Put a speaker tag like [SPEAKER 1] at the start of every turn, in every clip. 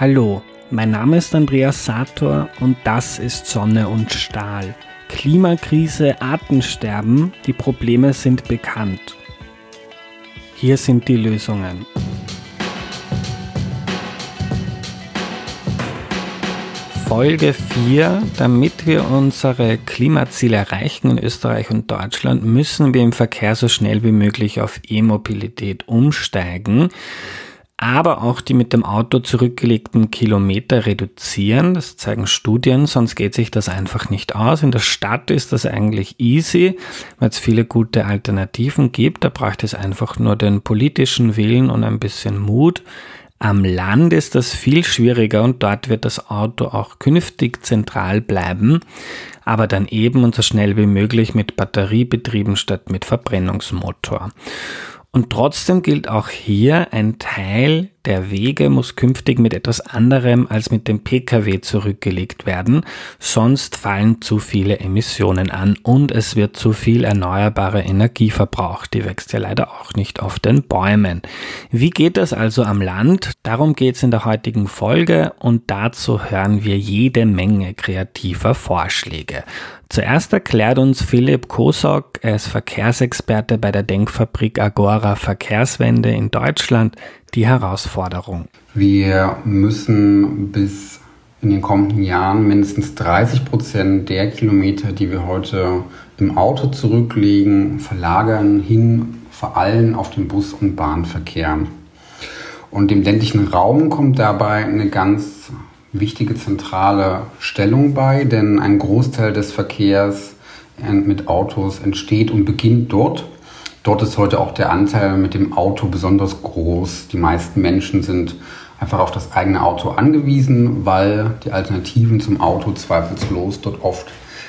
[SPEAKER 1] Hallo, mein Name ist Andreas Sator und das ist Sonne und Stahl. Klimakrise, Artensterben, die Probleme sind bekannt. Hier sind die Lösungen. Folge 4. Damit wir unsere Klimaziele erreichen in Österreich und Deutschland, müssen wir im Verkehr so schnell wie möglich auf E-Mobilität umsteigen aber auch die mit dem Auto zurückgelegten Kilometer reduzieren. Das zeigen Studien, sonst geht sich das einfach nicht aus. In der Stadt ist das eigentlich easy, weil es viele gute Alternativen gibt. Da braucht es einfach nur den politischen Willen und ein bisschen Mut. Am Land ist das viel schwieriger und dort wird das Auto auch künftig zentral bleiben, aber dann eben und so schnell wie möglich mit Batteriebetrieben statt mit Verbrennungsmotor. Und trotzdem gilt auch hier, ein Teil der Wege muss künftig mit etwas anderem als mit dem Pkw zurückgelegt werden, sonst fallen zu viele Emissionen an und es wird zu viel erneuerbare Energie verbraucht. Die wächst ja leider auch nicht auf den Bäumen. Wie geht das also am Land? Darum geht es in der heutigen Folge und dazu hören wir jede Menge kreativer Vorschläge. Zuerst erklärt uns Philipp Kosok, er ist Verkehrsexperte bei der Denkfabrik Agora Verkehrswende in Deutschland, die Herausforderung.
[SPEAKER 2] Wir müssen bis in den kommenden Jahren mindestens 30 Prozent der Kilometer, die wir heute im Auto zurücklegen, verlagern hin vor allem auf den Bus- und Bahnverkehr. Und dem ländlichen Raum kommt dabei eine ganz wichtige zentrale Stellung bei, denn ein Großteil des Verkehrs mit Autos entsteht und beginnt dort. Dort ist heute auch der Anteil mit dem Auto besonders groß. Die meisten Menschen sind einfach auf das eigene Auto angewiesen, weil die Alternativen zum Auto zweifellos dort oft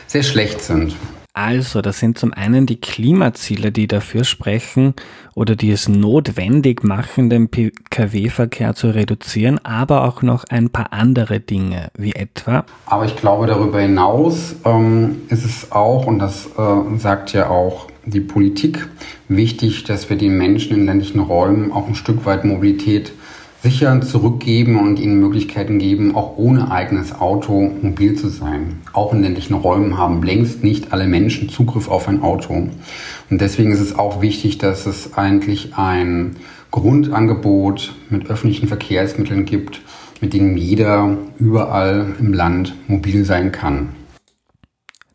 [SPEAKER 2] sehr schlecht sind.
[SPEAKER 1] Also, das sind zum einen die Klimaziele, die dafür sprechen oder die es notwendig machen, den Pkw-Verkehr zu reduzieren, aber auch noch ein paar andere Dinge, wie etwa.
[SPEAKER 2] Aber ich glaube, darüber hinaus ähm, ist es auch, und das äh, sagt ja auch die Politik, wichtig, dass wir den Menschen in ländlichen Räumen auch ein Stück weit Mobilität sicher zurückgeben und ihnen Möglichkeiten geben, auch ohne eigenes Auto mobil zu sein. Auch in ländlichen Räumen haben längst nicht alle Menschen Zugriff auf ein Auto. Und deswegen ist es auch wichtig, dass es eigentlich ein Grundangebot mit öffentlichen Verkehrsmitteln gibt, mit denen jeder überall im Land mobil sein kann.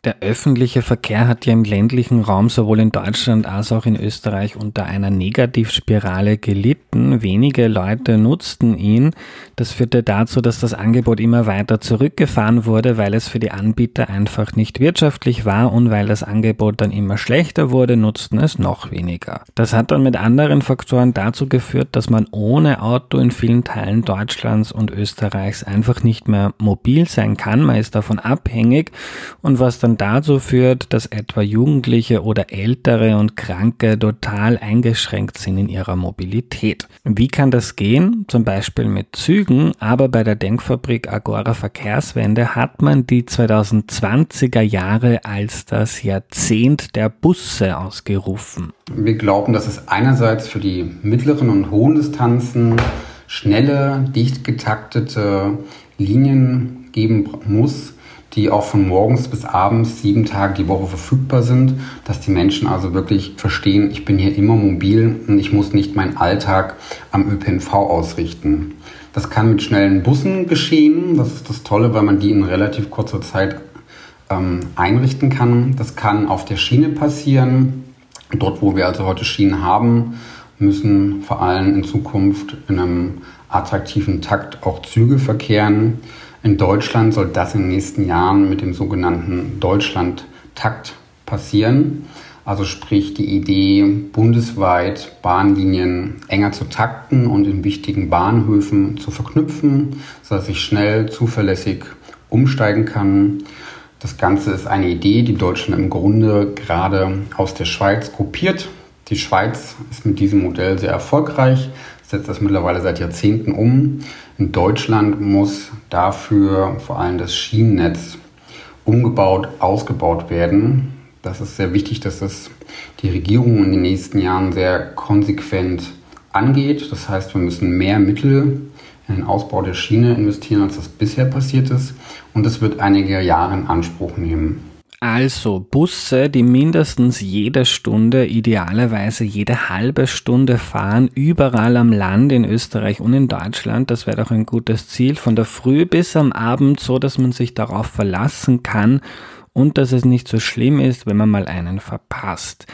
[SPEAKER 1] Der öffentliche Verkehr hat ja im ländlichen Raum sowohl in Deutschland als auch in Österreich unter einer Negativspirale gelitten. Wenige Leute nutzten ihn. Das führte dazu, dass das Angebot immer weiter zurückgefahren wurde, weil es für die Anbieter einfach nicht wirtschaftlich war und weil das Angebot dann immer schlechter wurde, nutzten es noch weniger. Das hat dann mit anderen Faktoren dazu geführt, dass man ohne Auto in vielen Teilen Deutschlands und Österreichs einfach nicht mehr mobil sein kann. Man ist davon abhängig und was dann dazu führt, dass etwa Jugendliche oder Ältere und Kranke total eingeschränkt sind in ihrer Mobilität. Wie kann das gehen? Zum Beispiel mit Zügen, aber bei der Denkfabrik Agora Verkehrswende hat man die 2020er Jahre als das Jahrzehnt der Busse ausgerufen.
[SPEAKER 2] Wir glauben, dass es einerseits für die mittleren und hohen Distanzen schnelle, dicht getaktete Linien geben muss, die auch von morgens bis abends sieben Tage die Woche verfügbar sind, dass die Menschen also wirklich verstehen, ich bin hier immer mobil und ich muss nicht meinen Alltag am ÖPNV ausrichten. Das kann mit schnellen Bussen geschehen. Das ist das Tolle, weil man die in relativ kurzer Zeit ähm, einrichten kann. Das kann auf der Schiene passieren. Dort, wo wir also heute Schienen haben, müssen vor allem in Zukunft in einem attraktiven Takt auch Züge verkehren. In Deutschland soll das in den nächsten Jahren mit dem sogenannten Deutschland-Takt passieren. Also sprich die Idee, bundesweit Bahnlinien enger zu takten und in wichtigen Bahnhöfen zu verknüpfen, sodass ich schnell, zuverlässig umsteigen kann. Das Ganze ist eine Idee, die Deutschland im Grunde gerade aus der Schweiz kopiert. Die Schweiz ist mit diesem Modell sehr erfolgreich, setzt das mittlerweile seit Jahrzehnten um. In Deutschland muss dafür vor allem das Schienennetz umgebaut, ausgebaut werden. Das ist sehr wichtig, dass das die Regierung in den nächsten Jahren sehr konsequent angeht. Das heißt, wir müssen mehr Mittel in den Ausbau der Schiene investieren, als das bisher passiert ist. Und es wird einige Jahre in Anspruch nehmen.
[SPEAKER 1] Also Busse, die mindestens jede Stunde, idealerweise jede halbe Stunde fahren, überall am Land in Österreich und in Deutschland, das wäre doch ein gutes Ziel, von der Früh bis am Abend, so dass man sich darauf verlassen kann und dass es nicht so schlimm ist, wenn man mal einen verpasst.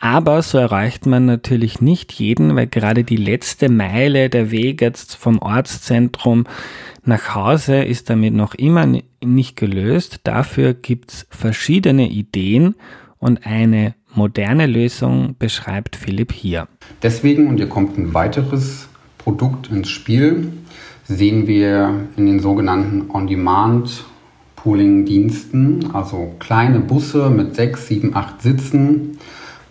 [SPEAKER 1] Aber so erreicht man natürlich nicht jeden, weil gerade die letzte Meile der Weg jetzt vom Ortszentrum nach Hause ist damit noch immer nicht gelöst. Dafür gibt's verschiedene Ideen und eine moderne Lösung beschreibt Philipp hier.
[SPEAKER 2] Deswegen, und hier kommt ein weiteres Produkt ins Spiel, sehen wir in den sogenannten On-Demand Pooling-Diensten, also kleine Busse mit sechs, sieben, acht Sitzen,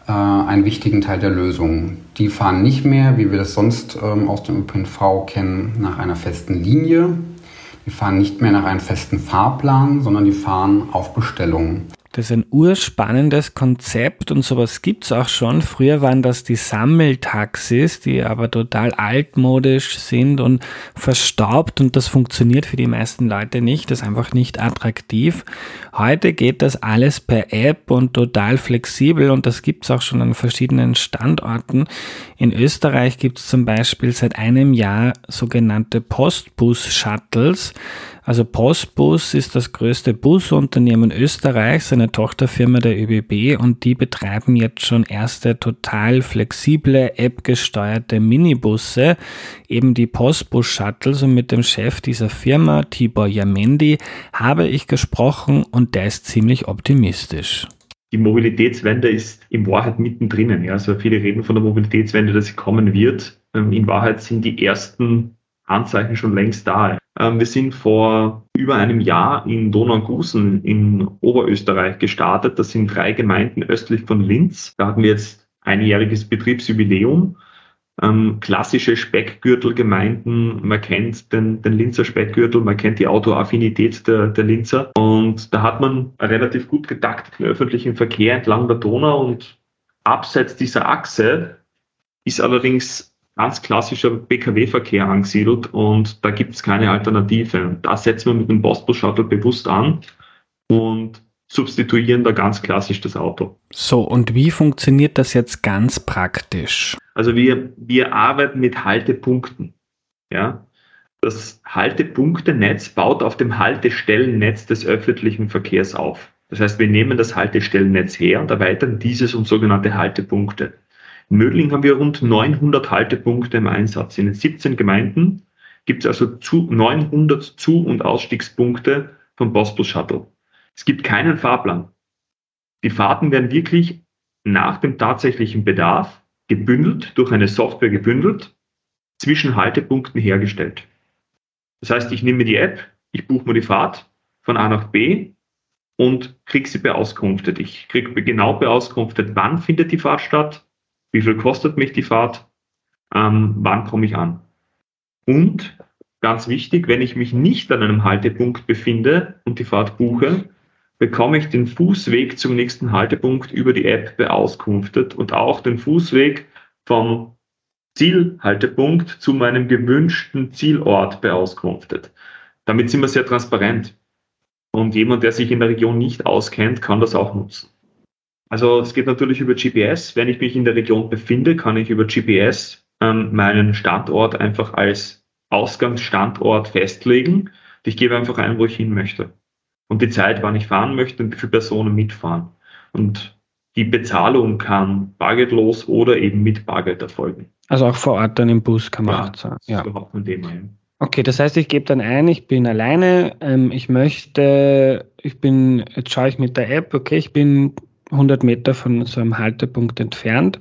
[SPEAKER 2] äh, einen wichtigen Teil der Lösung. Die fahren nicht mehr, wie wir das sonst ähm, aus dem ÖPNV kennen, nach einer festen Linie. Die fahren nicht mehr nach einem festen Fahrplan, sondern die fahren auf Bestellung.
[SPEAKER 1] Das ist ein urspannendes Konzept und sowas gibt's auch schon. Früher waren das die Sammeltaxis, die aber total altmodisch sind und verstaubt und das funktioniert für die meisten Leute nicht. Das ist einfach nicht attraktiv. Heute geht das alles per App und total flexibel und das gibt's auch schon an verschiedenen Standorten. In Österreich gibt's zum Beispiel seit einem Jahr sogenannte Postbus-Shuttles. Also Postbus ist das größte Busunternehmen Österreichs, eine Tochterfirma der ÖBB und die betreiben jetzt schon erste total flexible, appgesteuerte Minibusse, eben die Postbus-Shuttles und mit dem Chef dieser Firma, Tibor Jamendi, habe ich gesprochen und der ist ziemlich optimistisch
[SPEAKER 3] die Mobilitätswende ist in Wahrheit mittendrin. Ja. Also viele reden von der Mobilitätswende, dass sie kommen wird. Ähm, in Wahrheit sind die ersten Anzeichen schon längst da. Ähm, wir sind vor über einem Jahr in Donaugusen in Oberösterreich gestartet. Das sind drei Gemeinden östlich von Linz. Da hatten wir jetzt einjähriges Betriebsjubiläum. Ähm, klassische Speckgürtelgemeinden, man kennt den, den Linzer Speckgürtel, man kennt die Autoaffinität der, der Linzer und da hat man relativ gut getakteten öffentlichen Verkehr entlang der Donau und abseits dieser Achse ist allerdings ganz klassischer PKW-Verkehr angesiedelt und da gibt es keine Alternative. Da setzen wir mit dem Postbus-Shuttle bewusst an und substituieren da ganz klassisch das Auto.
[SPEAKER 1] So, und wie funktioniert das jetzt ganz praktisch?
[SPEAKER 3] Also wir, wir arbeiten mit Haltepunkten. Ja? Das Haltepunktennetz baut auf dem Haltestellennetz des öffentlichen Verkehrs auf. Das heißt, wir nehmen das Haltestellennetz her und erweitern dieses um sogenannte Haltepunkte. In Mödling haben wir rund 900 Haltepunkte im Einsatz. In den 17 Gemeinden gibt es also zu 900 Zu- und Ausstiegspunkte vom Postbus Shuttle. Es gibt keinen Fahrplan. Die Fahrten werden wirklich nach dem tatsächlichen Bedarf gebündelt, durch eine Software gebündelt, zwischen Haltepunkten hergestellt. Das heißt, ich nehme die App, ich buche mir die Fahrt von A nach B und kriege sie beauskunftet. Ich kriege genau beauskunftet, wann findet die Fahrt statt, wie viel kostet mich die Fahrt, ähm, wann komme ich an. Und ganz wichtig, wenn ich mich nicht an einem Haltepunkt befinde und die Fahrt buche, bekomme ich den Fußweg zum nächsten Haltepunkt über die App beauskunftet und auch den Fußweg vom Zielhaltepunkt zu meinem gewünschten Zielort beauskunftet. Damit sind wir sehr transparent. Und jemand, der sich in der Region nicht auskennt, kann das auch nutzen. Also es geht natürlich über GPS. Wenn ich mich in der Region befinde, kann ich über GPS ähm, meinen Standort einfach als Ausgangsstandort festlegen. Ich gebe einfach ein, wo ich hin möchte. Und die Zeit, wann ich fahren möchte und wie viele Personen mitfahren. Und die Bezahlung kann bargeldlos oder eben mit Bargeld erfolgen.
[SPEAKER 1] Also auch vor Ort dann im Bus kann man ja,
[SPEAKER 3] zahlen. Ja, das ist überhaupt ein Thema. Ja.
[SPEAKER 1] Okay, das heißt, ich gebe dann ein, ich bin alleine, ähm, ich möchte, ich bin, jetzt schaue ich mit der App, okay, ich bin 100 Meter von so einem Haltepunkt entfernt.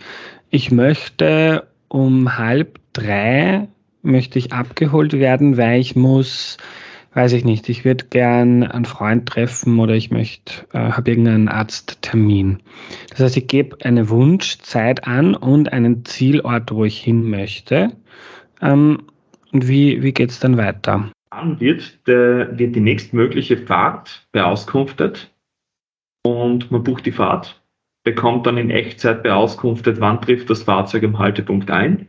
[SPEAKER 1] Ich möchte um halb drei möchte ich abgeholt werden, weil ich muss, weiß ich nicht, ich würde gern einen Freund treffen oder ich möchte, äh, habe irgendeinen Arzttermin. Das heißt, ich gebe eine Wunschzeit an und einen Zielort, wo ich hin möchte. Ähm, und wie, wie geht es dann weiter?
[SPEAKER 3] Dann wird, der, wird die nächstmögliche Fahrt beauskunftet und man bucht die Fahrt, bekommt dann in Echtzeit beauskunftet, wann trifft das Fahrzeug im Haltepunkt ein.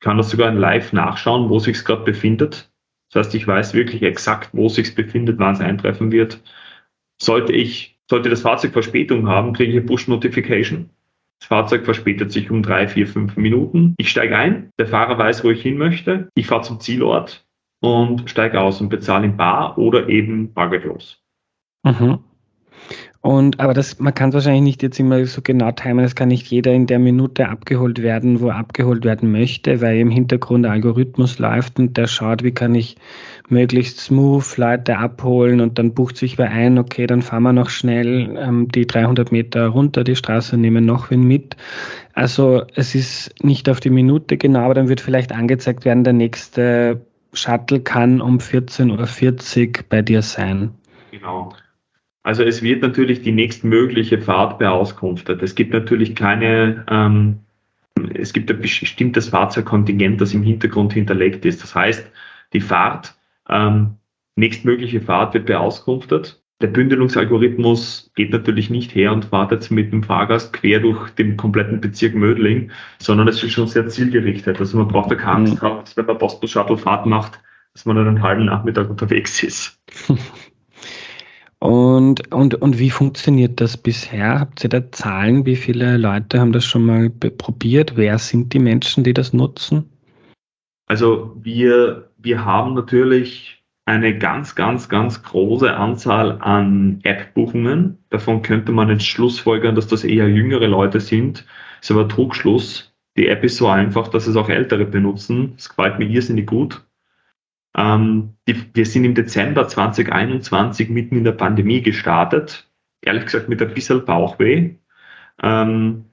[SPEAKER 3] Kann das sogar live nachschauen, wo es sich gerade befindet. Das heißt, ich weiß wirklich exakt, wo es sich befindet, wann es eintreffen wird. Sollte ich, sollte das Fahrzeug Verspätung haben, kriege ich eine Push-Notification. Das Fahrzeug verspätet sich um drei, vier, fünf Minuten. Ich steige ein, der Fahrer weiß, wo ich hin möchte. Ich fahre zum Zielort und steige aus und bezahle in Bar oder eben bargeldlos.
[SPEAKER 4] Mhm. Und, aber das, man kann es wahrscheinlich nicht jetzt immer so genau timen. Es kann nicht jeder in der Minute abgeholt werden, wo er abgeholt werden möchte, weil im Hintergrund der Algorithmus läuft und der schaut, wie kann ich möglichst smooth Leute abholen und dann bucht sich wer ein, okay, dann fahren wir noch schnell ähm, die 300 Meter runter die Straße, nehmen noch wen mit. Also es ist nicht auf die Minute genau, aber dann wird vielleicht angezeigt werden, der nächste Shuttle kann um 14.40 Uhr bei dir sein.
[SPEAKER 3] Genau. Also es wird natürlich die nächstmögliche Fahrt beauskunftet. Es gibt natürlich keine, ähm, es gibt ein bestimmtes Fahrzeugkontingent, das im Hintergrund hinterlegt ist. Das heißt, die Fahrt, ähm, nächstmögliche Fahrt wird beauskunftet. Der Bündelungsalgorithmus geht natürlich nicht her und fahrt jetzt mit dem Fahrgast quer durch den kompletten Bezirk Mödling, sondern es ist schon sehr zielgerichtet. Also man braucht da keine Angst mhm. wenn man Postbus-Shuttle-Fahrt macht, dass man dann einen halben Nachmittag unterwegs ist.
[SPEAKER 4] Und, und, und wie funktioniert das bisher? Habt ihr da Zahlen? Wie viele Leute haben das schon mal probiert? Wer sind die Menschen, die das nutzen?
[SPEAKER 3] Also wir, wir haben natürlich eine ganz, ganz, ganz große Anzahl an App-Buchungen. Davon könnte man jetzt schlussfolgern, dass das eher jüngere Leute sind. Ist aber Trugschluss. Die App ist so einfach, dass es auch Ältere benutzen. Das gefällt mir irrsinnig gut. Ähm, die, wir sind im Dezember 2021 mitten in der Pandemie gestartet. Ehrlich gesagt mit ein bisschen Bauchweh. Ähm,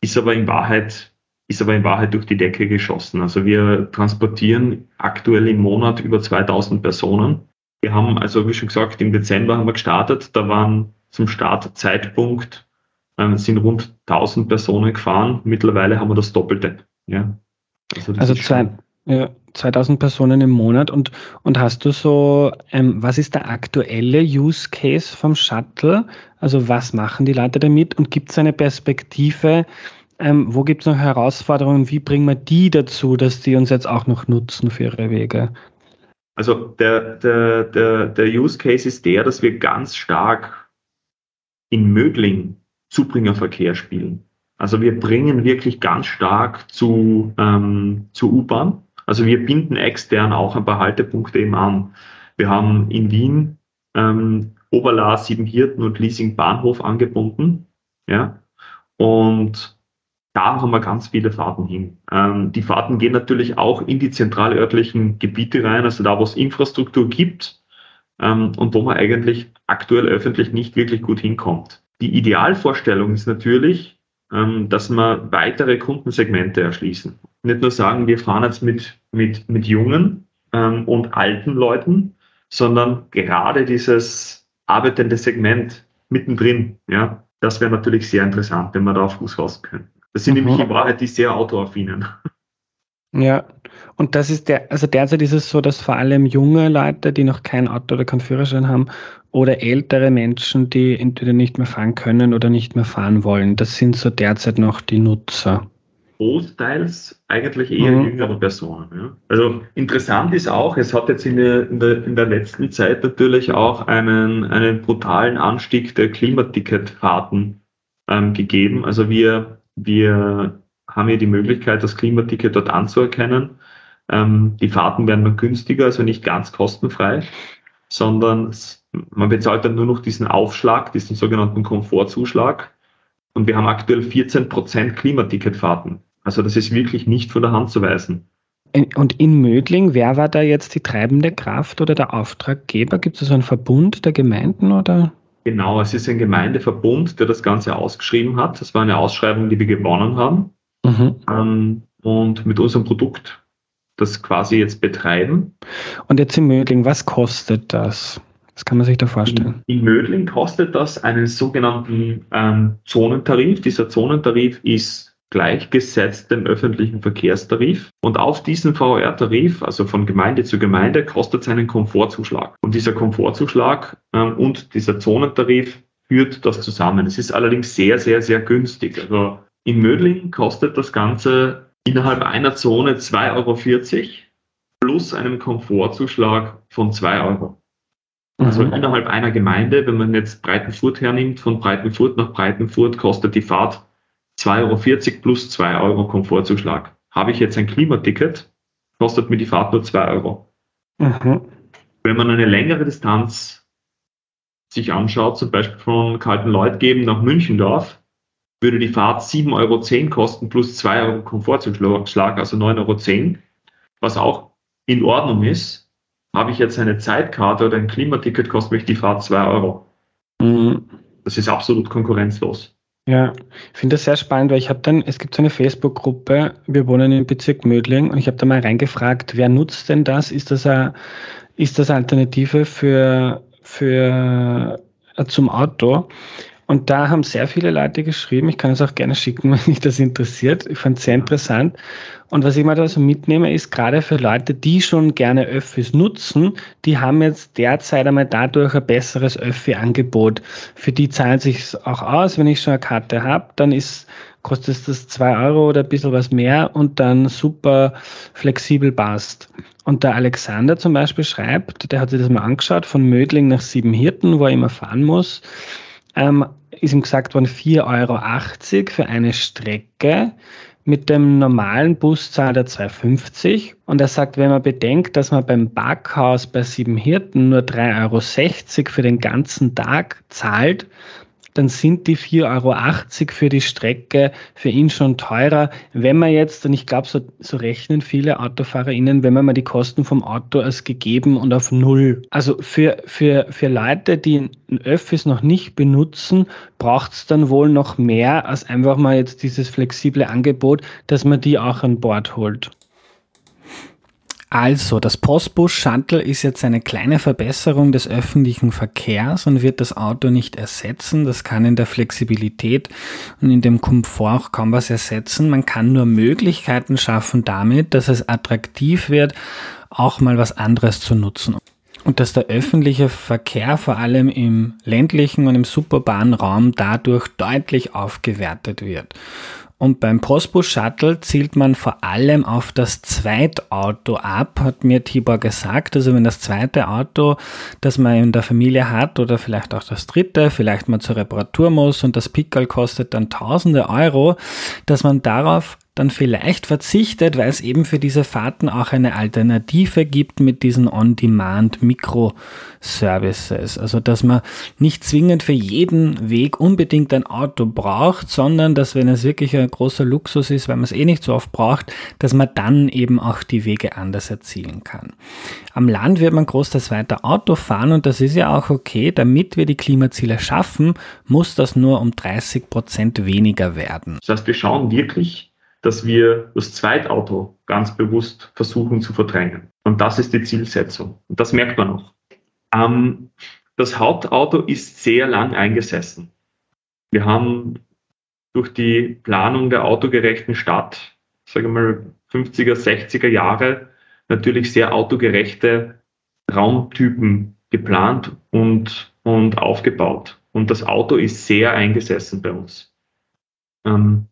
[SPEAKER 3] ist aber in Wahrheit ist aber in Wahrheit durch die Decke geschossen. Also wir transportieren aktuell im Monat über 2000 Personen. Wir haben also, wie schon gesagt, im Dezember haben wir gestartet. Da waren zum Startzeitpunkt äh, sind rund 1000 Personen gefahren. Mittlerweile haben wir das Doppelte. Ja.
[SPEAKER 4] Also, also zwei, ja, 2000 Personen im Monat. Und, und hast du so, ähm, was ist der aktuelle Use Case vom Shuttle? Also was machen die Leute damit? Und gibt es eine Perspektive, ähm, wo gibt es noch Herausforderungen? Wie bringen wir die dazu, dass die uns jetzt auch noch nutzen für ihre Wege?
[SPEAKER 3] Also der, der, der, der Use Case ist der, dass wir ganz stark in Mödling Zubringerverkehr spielen. Also wir bringen wirklich ganz stark zu, ähm, zu U-Bahn also wir binden extern auch ein paar Haltepunkte eben an. Wir haben in Wien ähm, Oberla, Siebenhirten und Leasing Bahnhof angebunden. Ja? Und da haben wir ganz viele Fahrten hin. Ähm, die Fahrten gehen natürlich auch in die zentralörtlichen Gebiete rein, also da, wo es Infrastruktur gibt ähm, und wo man eigentlich aktuell öffentlich nicht wirklich gut hinkommt. Die Idealvorstellung ist natürlich, ähm, dass wir weitere Kundensegmente erschließen. Nicht nur sagen, wir fahren jetzt mit, mit, mit jungen ähm, und alten Leuten, sondern gerade dieses arbeitende Segment mittendrin, ja, das wäre natürlich sehr interessant, wenn wir da auf Fuß fassen können. Das sind mhm. nämlich in Wahrheit die sehr autoaffinen.
[SPEAKER 4] Ja, und das ist der, also derzeit ist es so, dass vor allem junge Leute, die noch kein Auto oder keinen Führerschein haben, oder ältere Menschen, die entweder nicht mehr fahren können oder nicht mehr fahren wollen, das sind so derzeit noch die Nutzer.
[SPEAKER 3] Großteils eigentlich eher mhm. jüngere Personen. Ja. Also interessant ist auch, es hat jetzt in der, in der, in der letzten Zeit natürlich auch einen, einen brutalen Anstieg der Klimaticketfahrten ähm, gegeben. Also wir, wir haben hier die Möglichkeit, das Klimaticket dort anzuerkennen. Ähm, die Fahrten werden dann günstiger, also nicht ganz kostenfrei, sondern man bezahlt dann nur noch diesen Aufschlag, diesen sogenannten Komfortzuschlag. Und wir haben aktuell 14 Prozent Klimaticketfahrten. Also das ist wirklich nicht von der Hand zu weisen.
[SPEAKER 4] Und in Mödling, wer war da jetzt die treibende Kraft oder der Auftraggeber? Gibt es so einen Verbund der Gemeinden oder?
[SPEAKER 3] Genau, es ist ein Gemeindeverbund, der das Ganze ausgeschrieben hat. Das war eine Ausschreibung, die wir gewonnen haben. Mhm. Ähm, und mit unserem Produkt das quasi jetzt betreiben.
[SPEAKER 4] Und jetzt in Mödling, was kostet das? Was kann man sich da vorstellen?
[SPEAKER 3] In, in Mödling kostet das einen sogenannten ähm, Zonentarif. Dieser Zonentarif ist gleichgesetzt dem öffentlichen Verkehrstarif. Und auf diesen VR-Tarif, also von Gemeinde zu Gemeinde, kostet es einen Komfortzuschlag. Und dieser Komfortzuschlag ähm, und dieser Zonentarif führt das zusammen. Es ist allerdings sehr, sehr, sehr günstig. Also in Mödling kostet das Ganze innerhalb einer Zone 2,40 Euro plus einem Komfortzuschlag von 2 Euro. Also mhm. innerhalb einer Gemeinde, wenn man jetzt Breitenfurt hernimmt, von Breitenfurt nach Breitenfurt kostet die Fahrt 2,40 Euro plus 2 Euro Komfortzuschlag. Habe ich jetzt ein Klimaticket, kostet mir die Fahrt nur 2 Euro. Mhm. Wenn man eine längere Distanz sich anschaut, zum Beispiel von Kaltenleutgeben nach Münchendorf, würde die Fahrt 7,10 Euro kosten plus 2 Euro Komfortzuschlag, also 9,10 Euro, was auch in Ordnung ist. Habe ich jetzt eine Zeitkarte oder ein Klimaticket, kostet mich die Fahrt 2 Euro. Mhm. Das ist absolut konkurrenzlos.
[SPEAKER 1] Ja, ich finde das sehr spannend, weil ich habe dann, es gibt so eine Facebook-Gruppe, wir wohnen im Bezirk Mödling und ich habe da mal reingefragt, wer nutzt denn das? Ist das eine, ist das Alternative für, für äh, zum Auto? Und da haben sehr viele Leute geschrieben, ich kann es auch gerne schicken, wenn dich das interessiert. Ich fand es sehr interessant. Und was ich mal da so mitnehme, ist gerade für Leute, die schon gerne Öffis nutzen, die haben jetzt derzeit einmal dadurch ein besseres Öffi-Angebot. Für die zahlt sich auch aus, wenn ich schon eine Karte habe, dann ist, kostet das zwei Euro oder ein bisschen was mehr und dann super flexibel passt. Und der Alexander zum Beispiel schreibt, der hat sich das mal angeschaut, von Mödling nach Siebenhirten, wo er immer fahren muss, ähm, ist ihm gesagt worden 4,80 Euro für eine Strecke. Mit dem normalen Bus zahlt er 2,50 und er sagt, wenn man bedenkt, dass man beim Backhaus bei Sieben Hirten nur 3,60 Euro für den ganzen Tag zahlt, dann sind die 4,80 Euro für die Strecke für ihn schon teurer. Wenn man jetzt, und ich glaube, so, so rechnen viele AutofahrerInnen, wenn man mal die Kosten vom Auto als gegeben und auf Null. Also für, für, für Leute, die Öffis noch nicht benutzen, braucht es dann wohl noch mehr als einfach mal jetzt dieses flexible Angebot, dass man die auch an Bord holt. Also, das Postbus Shuttle ist jetzt eine kleine Verbesserung des öffentlichen Verkehrs und wird das Auto nicht ersetzen. Das kann in der Flexibilität und in dem Komfort auch kaum was ersetzen. Man kann nur Möglichkeiten schaffen damit, dass es attraktiv wird, auch mal was anderes zu nutzen. Und dass der öffentliche Verkehr vor allem im ländlichen und im suburbanen Raum dadurch deutlich aufgewertet wird. Und beim Postbus Shuttle zielt man vor allem auf das Zweitauto ab, hat mir Tibor gesagt. Also wenn das zweite Auto, das man in der Familie hat oder vielleicht auch das dritte, vielleicht mal zur Reparatur muss und das Pickel kostet dann tausende Euro, dass man darauf dann vielleicht verzichtet, weil es eben für diese Fahrten auch eine Alternative gibt mit diesen On-Demand-Mikroservices. Also dass man nicht zwingend für jeden Weg unbedingt ein Auto braucht, sondern dass wenn es wirklich ein großer Luxus ist, weil man es eh nicht so oft braucht, dass man dann eben auch die Wege anders erzielen kann. Am Land wird man großteils weiter Auto fahren und das ist ja auch okay. Damit wir die Klimaziele schaffen, muss das nur um 30 Prozent weniger werden.
[SPEAKER 3] Das heißt, wir schauen wirklich, dass wir das Zweitauto ganz bewusst versuchen zu verdrängen. Und das ist die Zielsetzung. Und das merkt man auch. Ähm, das Hauptauto ist sehr lang eingesessen. Wir haben durch die Planung der autogerechten Stadt, sagen wir mal 50er, 60er Jahre, natürlich sehr autogerechte Raumtypen geplant und, und aufgebaut. Und das Auto ist sehr eingesessen bei uns. Ähm,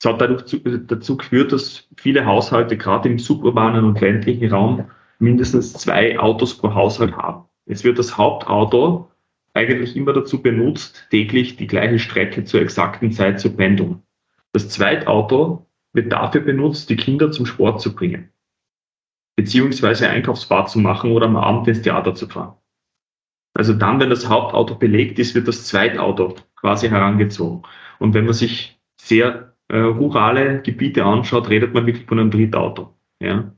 [SPEAKER 3] es hat dadurch zu, dazu geführt, dass viele Haushalte gerade im suburbanen und ländlichen Raum mindestens zwei Autos pro Haushalt haben. Jetzt wird das Hauptauto eigentlich immer dazu benutzt, täglich die gleiche Strecke zur exakten Zeit zu pendeln. Das Zweitauto wird dafür benutzt, die Kinder zum Sport zu bringen, beziehungsweise Einkaufsfahrt zu machen oder am Abend ins Theater zu fahren. Also dann, wenn das Hauptauto belegt ist, wird das Zweitauto quasi herangezogen. Und wenn man sich sehr äh, rurale Gebiete anschaut, redet man wirklich von einem Drittauto. Ja?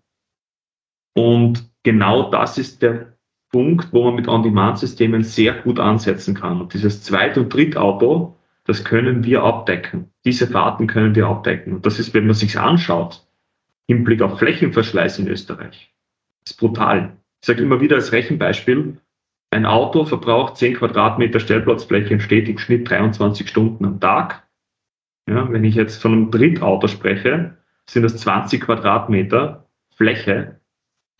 [SPEAKER 3] Und genau das ist der Punkt, wo man mit On-Demand-Systemen sehr gut ansetzen kann. Und dieses Zweit- und Drittauto, das können wir abdecken. Diese Fahrten können wir abdecken. Und das ist, wenn man sich anschaut, im Blick auf Flächenverschleiß in Österreich, ist brutal. Ich sage immer wieder als Rechenbeispiel, ein Auto verbraucht 10 Quadratmeter Stellplatzfläche und steht im Schnitt 23 Stunden am Tag. Ja, wenn ich jetzt von einem Drittauto spreche, sind das 20 Quadratmeter Fläche,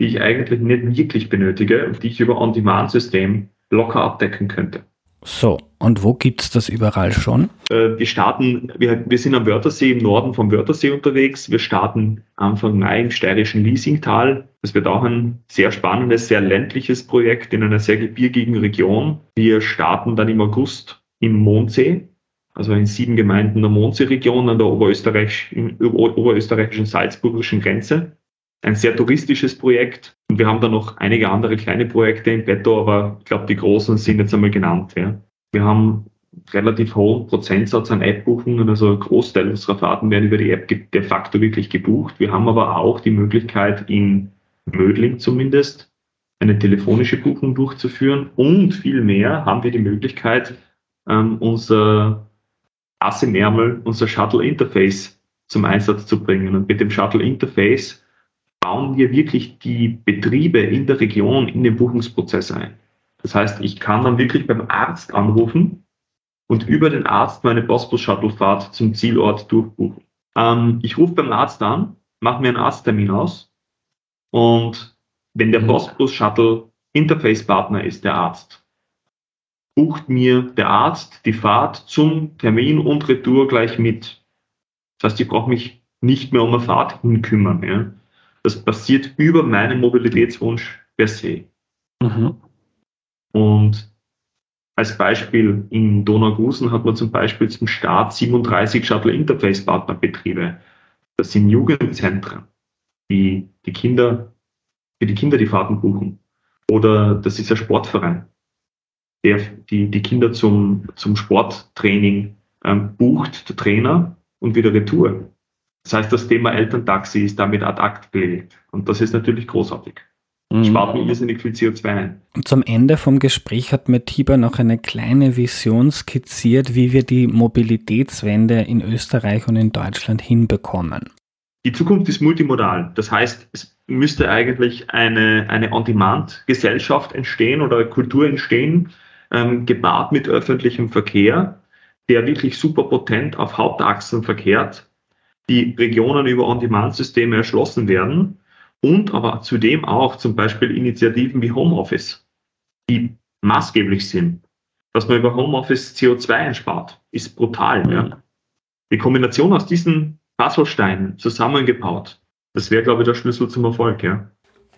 [SPEAKER 3] die ich eigentlich nicht wirklich benötige und die ich über On-Demand-System locker abdecken könnte.
[SPEAKER 1] So, und wo gibt es das überall schon?
[SPEAKER 3] Äh, wir starten, wir, wir sind am Wörthersee, im Norden vom Wörthersee unterwegs. Wir starten Anfang Mai im steirischen Liesingtal. Das wird auch ein sehr spannendes, sehr ländliches Projekt in einer sehr gebirgigen Region. Wir starten dann im August im Mondsee, also in sieben Gemeinden der Mondsee-Region an der Oberösterreich, oberösterreichischen salzburgischen Grenze. Ein sehr touristisches Projekt. Und wir haben da noch einige andere kleine Projekte im Petto, aber ich glaube, die großen sind jetzt einmal genannt. Ja. Wir haben relativ hohen Prozentsatz an App-Buchungen, also ein Großteil unserer Fahrten werden über die App de facto wirklich gebucht. Wir haben aber auch die Möglichkeit, in Mödling zumindest eine telefonische Buchung durchzuführen und vielmehr haben wir die Möglichkeit, ähm, unser Assimermal, unser Shuttle Interface zum Einsatz zu bringen. Und mit dem Shuttle Interface bauen wir wirklich die Betriebe in der Region in den Buchungsprozess ein. Das heißt, ich kann dann wirklich beim Arzt anrufen und über den Arzt meine Postbus-Shuttle-Fahrt zum Zielort durchbuchen. Ähm, ich rufe beim Arzt an, mache mir einen Arzttermin aus und wenn der Postbus-Shuttle Interface-Partner ist, der Arzt, bucht mir der Arzt die Fahrt zum Termin und Retour gleich mit. Das heißt, ich brauche mich nicht mehr um eine Fahrt hinkümmern. Ja. Das passiert über meinen Mobilitätswunsch per se. Mhm. Und als Beispiel in Donaugusen hat man zum Beispiel zum Start 37 Shuttle Interface Partnerbetriebe. Das sind Jugendzentren, die die Kinder, für die Kinder die Fahrten buchen. Oder das ist ein Sportverein, der die, die Kinder zum, zum Sporttraining ähm, bucht, der Trainer und wieder Retour. Das heißt, das Thema Elterntaxi ist damit ad act gelegt. Und das ist natürlich großartig. Mhm. Spart mir irrsinnig viel CO2 ein.
[SPEAKER 1] Zum Ende vom Gespräch hat mir Tibor noch eine kleine Vision skizziert, wie wir die Mobilitätswende in Österreich und in Deutschland hinbekommen.
[SPEAKER 3] Die Zukunft ist multimodal. Das heißt, es müsste eigentlich eine, eine On-Demand-Gesellschaft entstehen oder Kultur entstehen, ähm, gepaart mit öffentlichem Verkehr, der wirklich super potent auf Hauptachsen verkehrt die Regionen über On-Demand-Systeme erschlossen werden und aber zudem auch zum Beispiel Initiativen wie Homeoffice, die maßgeblich sind. Dass man über Homeoffice CO2 einspart, ist brutal. Ja. Die Kombination aus diesen Puzzlesteinen zusammengebaut, das wäre, glaube ich, der Schlüssel zum Erfolg. Ja.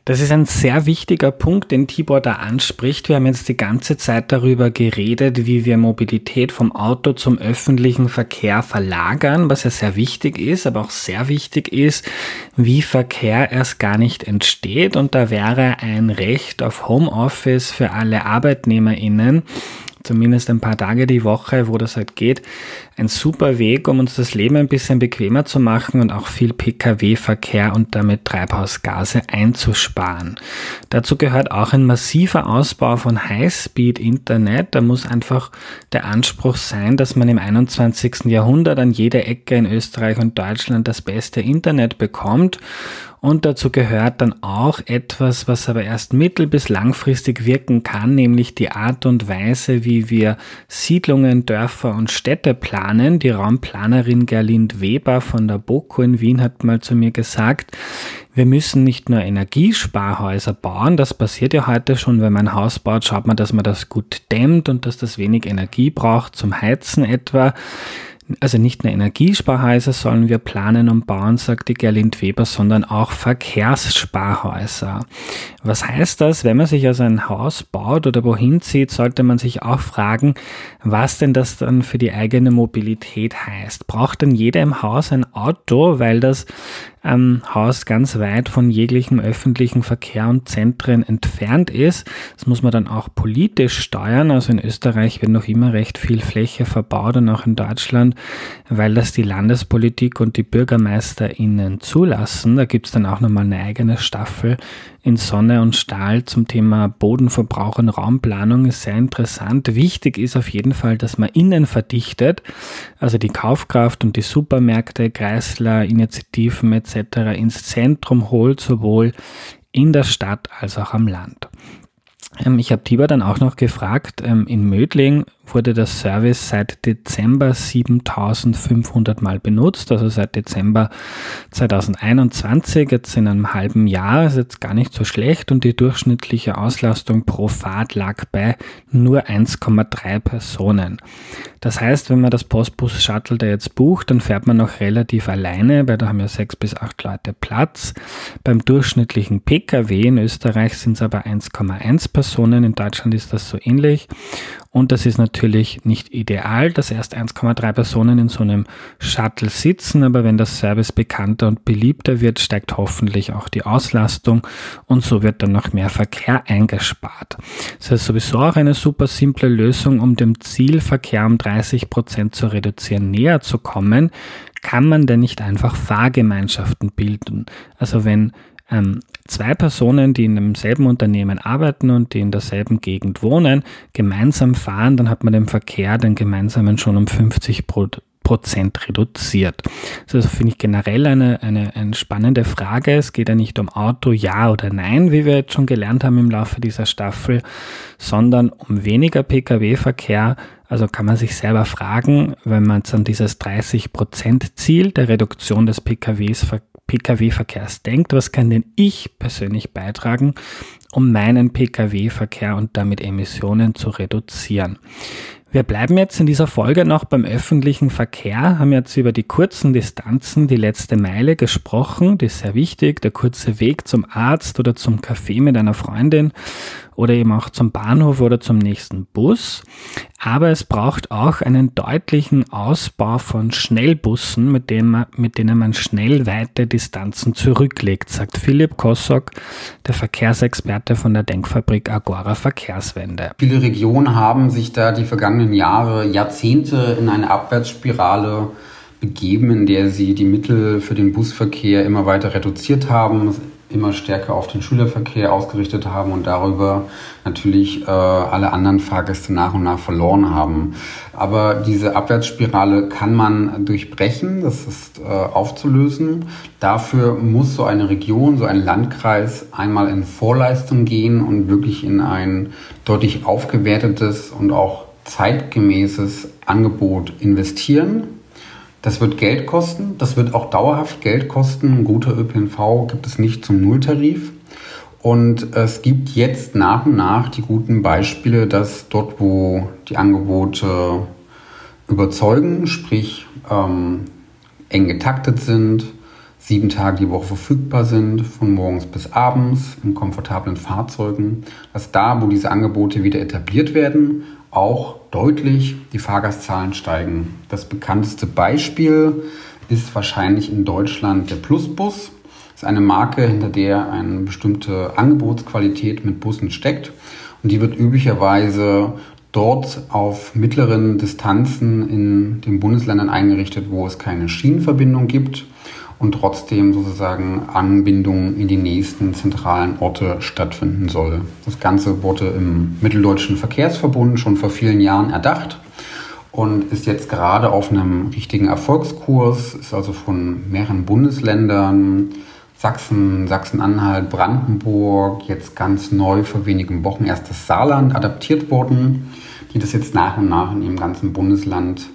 [SPEAKER 1] Das ist ein sehr wichtiger Punkt, den Tibor da anspricht. Wir haben jetzt die ganze Zeit darüber geredet, wie wir Mobilität vom Auto zum öffentlichen Verkehr verlagern, was ja sehr wichtig ist, aber auch sehr wichtig ist, wie Verkehr erst gar nicht entsteht. Und da wäre ein Recht auf Homeoffice für alle ArbeitnehmerInnen zumindest ein paar Tage die Woche, wo das halt geht, ein super Weg, um uns das Leben ein bisschen bequemer zu machen und auch viel Pkw-Verkehr und damit Treibhausgase einzusparen. Dazu gehört auch ein massiver Ausbau von Highspeed-Internet. Da muss einfach der Anspruch sein, dass man im 21. Jahrhundert an jeder Ecke in Österreich und Deutschland das beste Internet bekommt und dazu gehört dann auch etwas, was aber erst mittel- bis langfristig wirken kann, nämlich die Art und Weise, wie wir Siedlungen, Dörfer und Städte planen. Die Raumplanerin Gerlind Weber von der BOKU in Wien hat mal zu mir gesagt, wir müssen nicht nur Energiesparhäuser bauen, das passiert ja heute schon, wenn man ein Haus baut, schaut man, dass man das gut dämmt und dass das wenig Energie braucht, zum Heizen etwa also nicht nur Energiesparhäuser sollen wir planen und bauen, sagt die Gerlind Weber, sondern auch Verkehrssparhäuser. Was heißt das? Wenn man sich also ein Haus baut oder wohin zieht, sollte man sich auch fragen, was denn das dann für die eigene Mobilität heißt. Braucht denn jeder im Haus ein Auto, weil das ähm, Haus ganz weit von jeglichem öffentlichen Verkehr und Zentren entfernt ist. Das muss man dann auch politisch steuern. Also in Österreich wird noch immer recht viel Fläche verbaut und auch in Deutschland, weil das die Landespolitik und die BürgermeisterInnen zulassen. Da gibt's dann auch nochmal eine eigene Staffel in Sonne und Stahl zum Thema Bodenverbrauch und Raumplanung ist sehr interessant. Wichtig ist auf jeden Fall, dass man innen verdichtet, also die Kaufkraft und die Supermärkte, Kreisler, Initiativen etc. ins Zentrum holt, sowohl in der Stadt als auch am Land. Ähm, ich habe Tibor dann auch noch gefragt, ähm, in Mödling, wurde der Service seit Dezember 7500 Mal benutzt, also seit Dezember 2021, jetzt in einem halben Jahr, ist jetzt gar nicht so schlecht und die durchschnittliche Auslastung pro Fahrt lag bei nur 1,3 Personen. Das heißt, wenn man das Postbus-Shuttle da jetzt bucht, dann fährt man noch relativ alleine, weil da haben ja sechs bis acht Leute Platz. Beim durchschnittlichen Pkw in Österreich sind es aber 1,1 Personen, in Deutschland ist das so ähnlich. Und das ist natürlich nicht ideal, dass erst 1,3 Personen in so einem Shuttle sitzen, aber wenn das Service bekannter und beliebter wird, steigt hoffentlich auch die Auslastung und so wird dann noch mehr Verkehr eingespart. Das heißt sowieso auch eine super simple Lösung, um dem Zielverkehr um 30 Prozent zu reduzieren, näher zu kommen. Kann man denn nicht einfach Fahrgemeinschaften bilden? Also wenn ähm, zwei Personen, die in demselben Unternehmen arbeiten und die in derselben Gegend wohnen, gemeinsam fahren, dann hat man den Verkehr, den gemeinsamen schon um 50 Prozent reduziert. Also finde ich generell eine, eine, eine spannende Frage. Es geht ja nicht um Auto, ja oder nein, wie wir jetzt schon gelernt haben im Laufe dieser Staffel, sondern um weniger Pkw-Verkehr. Also kann man sich selber fragen, wenn man jetzt an dieses 30 Prozent Ziel der Reduktion des PKWs Pkw-Verkehrs denkt, was kann denn ich persönlich beitragen, um meinen Pkw-Verkehr und damit Emissionen zu reduzieren. Wir bleiben jetzt in dieser Folge noch beim öffentlichen Verkehr, haben jetzt über die kurzen Distanzen, die letzte Meile gesprochen, die ist sehr wichtig, der kurze Weg zum Arzt oder zum Café mit einer Freundin oder eben auch zum Bahnhof oder zum nächsten Bus. Aber es braucht auch einen deutlichen Ausbau von Schnellbussen, mit denen man, mit denen man schnell weite Distanzen zurücklegt, sagt Philipp Kossock, der Verkehrsexperte von der Denkfabrik Agora Verkehrswende.
[SPEAKER 2] Viele Regionen haben sich da die vergangenen Jahre, Jahrzehnte in eine Abwärtsspirale begeben, in der sie die Mittel für den Busverkehr immer weiter reduziert haben immer stärker auf den Schülerverkehr ausgerichtet haben und darüber natürlich äh, alle anderen Fahrgäste nach und nach verloren haben. Aber diese Abwärtsspirale kann man durchbrechen, das ist äh, aufzulösen. Dafür muss so eine Region, so ein Landkreis einmal in Vorleistung gehen und wirklich in ein deutlich aufgewertetes und auch zeitgemäßes Angebot investieren. Das wird Geld kosten, das wird auch dauerhaft Geld kosten. Ein guter ÖPNV gibt es nicht zum Nulltarif. Und es gibt jetzt nach und nach die guten Beispiele, dass dort, wo die Angebote überzeugen, sprich ähm, eng getaktet sind, sieben Tage die Woche verfügbar sind, von morgens bis abends in komfortablen Fahrzeugen, dass da, wo diese Angebote wieder etabliert werden, auch deutlich die Fahrgastzahlen steigen. Das bekannteste Beispiel ist wahrscheinlich in Deutschland der Plusbus. Das ist eine Marke, hinter der eine bestimmte Angebotsqualität mit Bussen steckt. Und die wird üblicherweise dort auf mittleren Distanzen in den Bundesländern eingerichtet, wo es keine Schienenverbindung gibt und trotzdem sozusagen Anbindung in die nächsten zentralen Orte stattfinden soll. Das Ganze wurde im Mitteldeutschen Verkehrsverbund schon vor vielen Jahren erdacht und ist jetzt gerade auf einem richtigen Erfolgskurs, ist also von mehreren Bundesländern, Sachsen, Sachsen-Anhalt, Brandenburg, jetzt ganz neu vor wenigen Wochen erst das Saarland adaptiert worden, die das jetzt nach und nach in ihrem ganzen Bundesland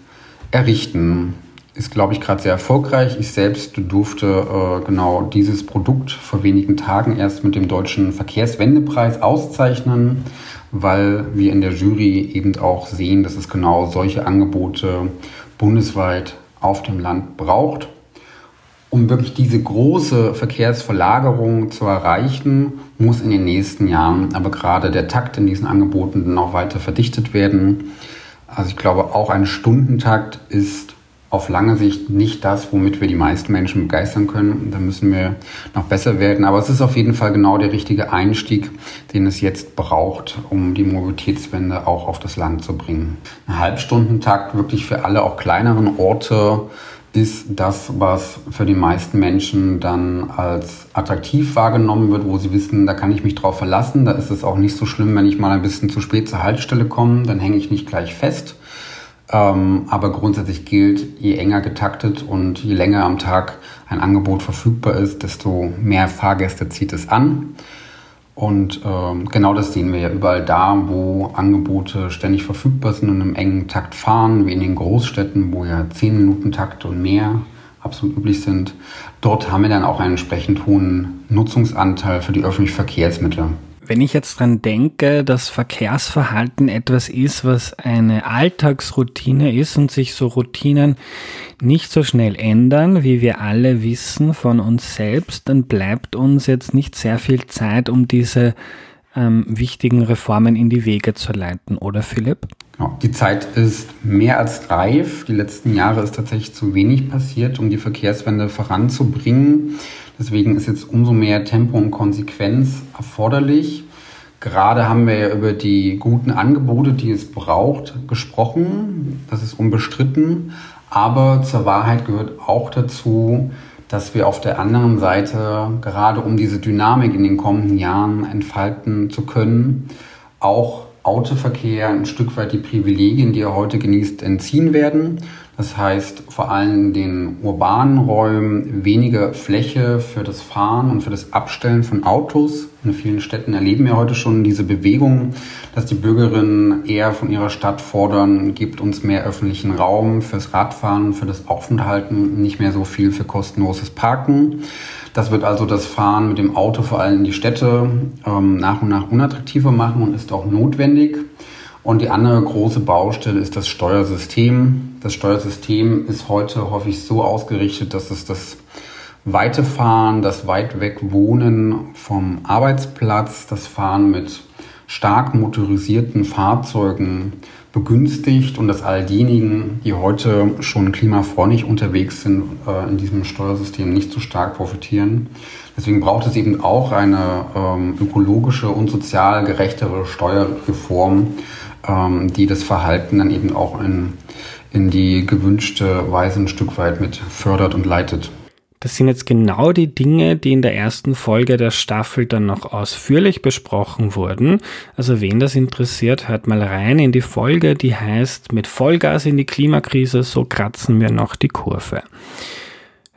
[SPEAKER 2] errichten ist, glaube ich, gerade sehr erfolgreich. Ich selbst durfte äh, genau dieses Produkt vor wenigen Tagen erst mit dem Deutschen Verkehrswendepreis auszeichnen, weil wir in der Jury eben auch sehen, dass es genau solche Angebote bundesweit auf dem Land braucht. Um wirklich diese große Verkehrsverlagerung zu erreichen, muss in den nächsten Jahren aber gerade der Takt in diesen Angeboten noch weiter verdichtet werden. Also ich glaube, auch ein Stundentakt ist auf lange Sicht nicht das, womit wir die meisten Menschen begeistern können. Da müssen wir noch besser werden. Aber es ist auf jeden Fall genau der richtige Einstieg, den es jetzt braucht, um die Mobilitätswende auch auf das Land zu bringen. Ein Halbstundentakt wirklich für alle auch kleineren Orte ist das, was für die meisten Menschen dann als attraktiv wahrgenommen wird, wo sie wissen, da kann ich mich drauf verlassen. Da ist es auch nicht so schlimm, wenn ich mal ein bisschen zu spät zur Haltestelle komme, dann hänge ich nicht gleich fest ähm, aber grundsätzlich gilt, je enger getaktet und je länger am Tag ein Angebot verfügbar ist, desto mehr Fahrgäste zieht es an. Und ähm, genau das sehen wir ja überall da, wo Angebote ständig verfügbar sind und im engen Takt fahren, wie in den Großstädten, wo ja 10 Minuten Takt und mehr absolut üblich sind. Dort haben wir dann auch einen entsprechend hohen Nutzungsanteil für die öffentlichen Verkehrsmittel.
[SPEAKER 1] Wenn ich jetzt dran denke, dass Verkehrsverhalten etwas ist, was eine Alltagsroutine ist und sich so Routinen nicht so schnell ändern, wie wir alle wissen von uns selbst, dann bleibt uns jetzt nicht sehr viel Zeit, um diese ähm, wichtigen Reformen in die Wege zu leiten, oder Philipp?
[SPEAKER 2] Die Zeit ist mehr als reif. Die letzten Jahre ist tatsächlich zu wenig passiert, um die Verkehrswende voranzubringen. Deswegen ist jetzt umso mehr Tempo und Konsequenz erforderlich. Gerade haben wir ja über die guten Angebote, die es braucht, gesprochen. Das ist unbestritten. Aber zur Wahrheit gehört auch dazu, dass wir auf der anderen Seite, gerade um diese Dynamik in den kommenden Jahren entfalten zu können, auch Autoverkehr ein Stück weit die Privilegien, die er heute genießt, entziehen werden. Das heißt vor allem in den urbanen Räumen weniger Fläche für das Fahren und für das Abstellen von Autos. In vielen Städten erleben wir heute schon diese Bewegung, dass die Bürgerinnen eher von ihrer Stadt fordern, gibt uns mehr öffentlichen Raum fürs Radfahren, für das Aufenthalten, nicht mehr so viel für kostenloses Parken. Das wird also das Fahren mit dem Auto vor allem in die Städte ähm, nach und nach unattraktiver machen und ist auch notwendig. Und die andere große Baustelle ist das Steuersystem. Das Steuersystem ist heute häufig so ausgerichtet, dass es das weite Fahren, das weit weg Wohnen vom Arbeitsplatz, das Fahren mit stark motorisierten Fahrzeugen begünstigt und dass all diejenigen, die heute schon klimafreundlich unterwegs sind, äh, in diesem Steuersystem nicht so stark profitieren. Deswegen braucht es eben auch eine ähm, ökologische und sozial gerechtere Steuerreform, ähm, die das Verhalten dann eben auch in, in die gewünschte Weise ein Stück weit mit fördert und leitet.
[SPEAKER 1] Das sind jetzt genau die Dinge, die in der ersten Folge der Staffel dann noch ausführlich besprochen wurden. Also wen das interessiert, hört mal rein in die Folge, die heißt Mit Vollgas in die Klimakrise, so kratzen wir noch die Kurve.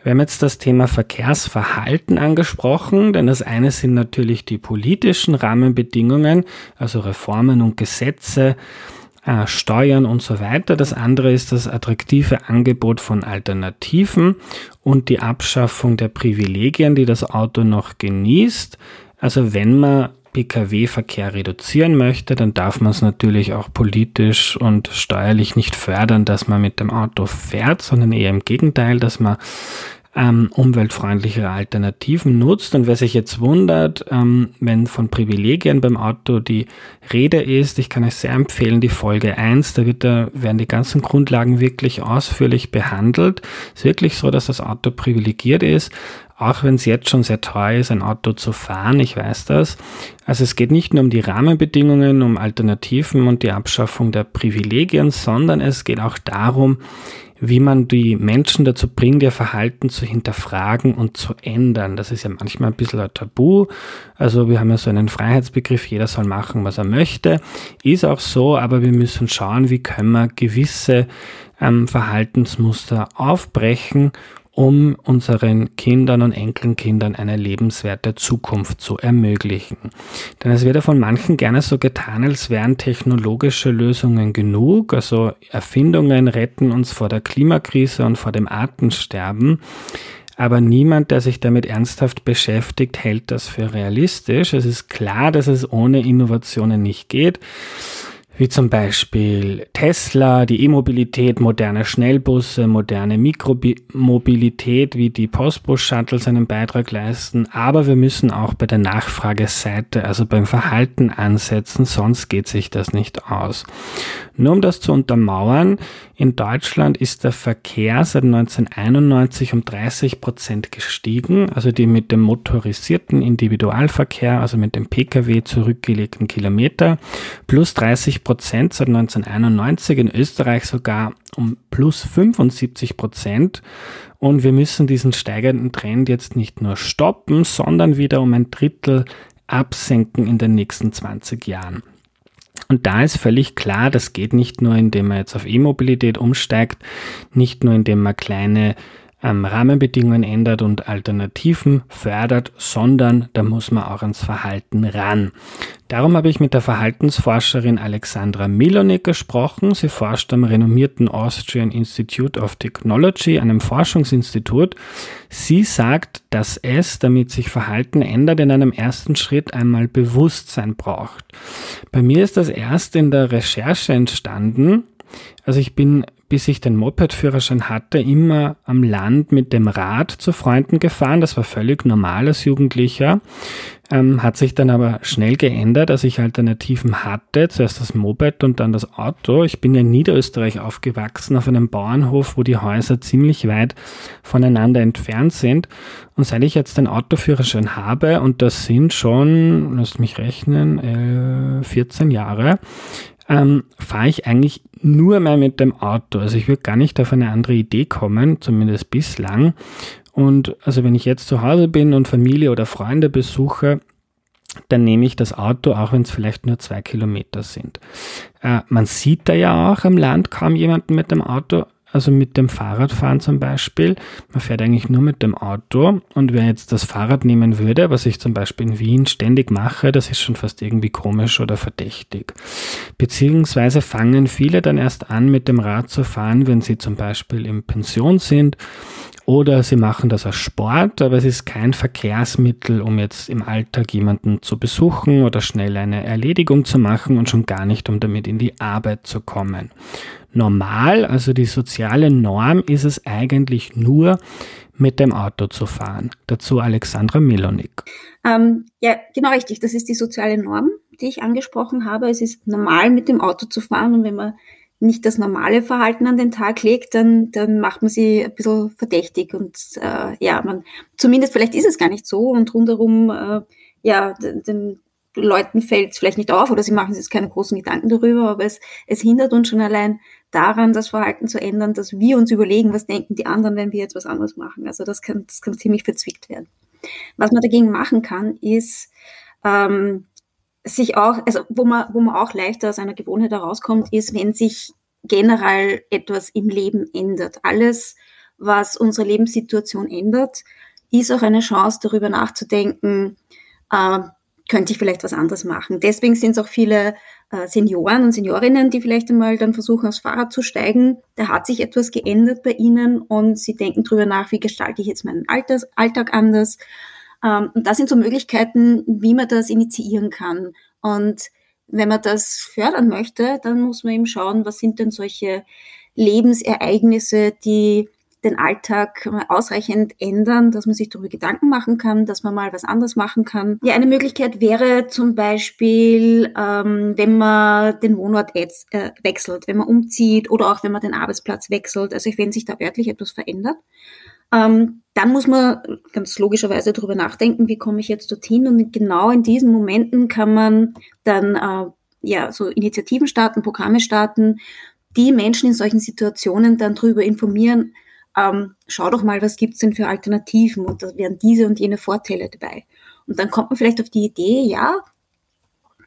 [SPEAKER 1] Wir haben jetzt das Thema Verkehrsverhalten angesprochen, denn das eine sind natürlich die politischen Rahmenbedingungen, also Reformen und Gesetze, äh, Steuern und so weiter. Das andere ist das attraktive Angebot von Alternativen und die Abschaffung der Privilegien, die das Auto noch genießt. Also wenn man Pkw-Verkehr reduzieren möchte, dann darf man es natürlich auch politisch und steuerlich nicht fördern, dass man mit dem Auto fährt, sondern eher im Gegenteil, dass man ähm, umweltfreundlichere Alternativen nutzt. Und wer sich jetzt wundert, ähm, wenn von Privilegien beim Auto die Rede ist, ich kann euch sehr empfehlen, die Folge 1, da, wird da werden die ganzen Grundlagen wirklich ausführlich behandelt. Es ist wirklich so, dass das Auto privilegiert ist, auch wenn es jetzt schon sehr teuer ist, ein Auto zu fahren, ich weiß das. Also es geht nicht nur um die Rahmenbedingungen, um Alternativen und die Abschaffung der Privilegien, sondern es geht auch darum, wie man die Menschen dazu bringt, ihr Verhalten zu hinterfragen und zu ändern. Das ist ja manchmal ein bisschen ein Tabu. Also wir haben ja so einen Freiheitsbegriff, jeder soll machen, was er möchte. Ist auch so, aber wir müssen schauen, wie können wir gewisse ähm, Verhaltensmuster aufbrechen um unseren Kindern und Enkelkindern eine lebenswerte Zukunft zu ermöglichen. Denn es wird ja von manchen gerne so getan, als wären technologische Lösungen genug, also Erfindungen retten uns vor der Klimakrise und vor dem Artensterben. Aber niemand, der sich damit ernsthaft beschäftigt, hält das für realistisch. Es ist klar, dass es ohne Innovationen nicht geht wie zum Beispiel Tesla, die E-Mobilität, moderne Schnellbusse, moderne Mikromobilität, wie die Postbus-Shuttles einen Beitrag leisten. Aber wir müssen auch bei der Nachfrageseite, also beim Verhalten ansetzen, sonst geht sich das nicht aus. Nur um das zu untermauern, in Deutschland ist der Verkehr seit 1991 um 30 Prozent gestiegen, also die mit dem motorisierten Individualverkehr, also mit dem Pkw zurückgelegten Kilometer, plus 30 Prozent seit 1991, in Österreich sogar um plus 75 Prozent. Und wir müssen diesen steigenden Trend jetzt nicht nur stoppen, sondern wieder um ein Drittel absenken in den nächsten 20 Jahren. Und da ist völlig klar, das geht nicht nur, indem man jetzt auf E-Mobilität umsteigt, nicht nur indem man kleine ähm, Rahmenbedingungen ändert und Alternativen fördert, sondern da muss man auch ans Verhalten ran. Darum habe ich mit der Verhaltensforscherin Alexandra Milonik gesprochen. Sie forscht am renommierten Austrian Institute of Technology, einem Forschungsinstitut. Sie sagt, dass es, damit sich Verhalten ändert, in einem ersten Schritt einmal Bewusstsein braucht. Bei mir ist das erst in der Recherche entstanden. Also ich bin bis ich den Moped-Führerschein hatte, immer am Land mit dem Rad zu Freunden gefahren. Das war völlig normal als Jugendlicher. Ähm, hat sich dann aber schnell geändert, als ich Alternativen hatte. Zuerst das Moped und dann das Auto. Ich bin in Niederösterreich aufgewachsen, auf einem Bauernhof, wo die Häuser ziemlich weit voneinander entfernt sind. Und seit ich jetzt den Autoführerschein habe, und das sind schon, lasst mich rechnen, äh, 14 Jahre, ähm, fahre ich eigentlich nur mehr mit dem Auto. Also ich würde gar nicht auf eine andere Idee kommen, zumindest bislang. Und also wenn ich jetzt zu Hause bin und Familie oder Freunde besuche, dann nehme ich das Auto, auch wenn es vielleicht nur zwei Kilometer sind. Äh, man sieht da ja auch am Land kaum jemanden mit dem Auto also mit dem Fahrradfahren zum Beispiel. Man fährt eigentlich nur mit dem Auto und wer jetzt das Fahrrad nehmen würde, was ich zum Beispiel in Wien ständig mache, das ist schon fast irgendwie komisch oder verdächtig. Beziehungsweise fangen viele dann erst an, mit dem Rad zu fahren, wenn sie zum Beispiel in Pension sind oder sie machen das als Sport, aber es ist kein Verkehrsmittel, um jetzt im Alltag jemanden zu besuchen oder schnell eine Erledigung zu machen und schon gar nicht, um damit in die Arbeit zu kommen. Normal, also die soziale Norm, ist es eigentlich nur, mit dem Auto zu fahren. Dazu Alexandra Milonik.
[SPEAKER 5] Ähm, ja, genau richtig. Das ist die soziale Norm, die ich angesprochen habe. Es ist normal, mit dem Auto zu fahren und wenn man nicht das normale Verhalten an den Tag legt, dann, dann macht man sie ein bisschen verdächtig und äh, ja, man, zumindest vielleicht ist es gar nicht so und rundherum, äh, ja, den, Leuten fällt es vielleicht nicht auf oder sie machen sich keine großen Gedanken darüber, aber es, es hindert uns schon allein daran, das Verhalten zu ändern, dass wir uns überlegen, was denken die anderen, wenn wir jetzt was anderes machen. Also das kann, das kann ziemlich verzwickt werden. Was man dagegen machen kann, ist, ähm, sich auch, also wo man, wo man auch leichter aus einer Gewohnheit herauskommt, ist, wenn sich generell etwas im Leben ändert. Alles, was unsere Lebenssituation ändert, ist auch eine Chance, darüber nachzudenken, äh, könnte ich vielleicht was anderes machen. Deswegen sind es auch viele Senioren und Seniorinnen, die vielleicht einmal dann versuchen, aufs Fahrrad zu steigen. Da hat sich etwas geändert bei ihnen und sie denken darüber nach, wie gestalte ich jetzt meinen Alters, Alltag anders ähm, und das sind so Möglichkeiten, wie man das initiieren kann. Und wenn man das fördern möchte, dann muss man eben schauen, was sind denn solche Lebensereignisse, die den Alltag ausreichend ändern, dass man sich darüber Gedanken machen kann, dass man mal was anderes machen kann. Ja, eine Möglichkeit wäre zum Beispiel, ähm, wenn man den Wohnort jetzt, äh, wechselt, wenn man umzieht oder auch wenn man den Arbeitsplatz wechselt, also wenn sich da örtlich etwas verändert. Ähm, dann muss man ganz logischerweise darüber nachdenken, wie komme ich jetzt dorthin. Und genau in diesen Momenten kann man dann äh, ja so Initiativen starten, Programme starten, die Menschen in solchen Situationen dann darüber informieren, ähm, schau doch mal, was gibt's denn für Alternativen und da wären diese und jene Vorteile dabei. Und dann kommt man vielleicht auf die Idee, ja,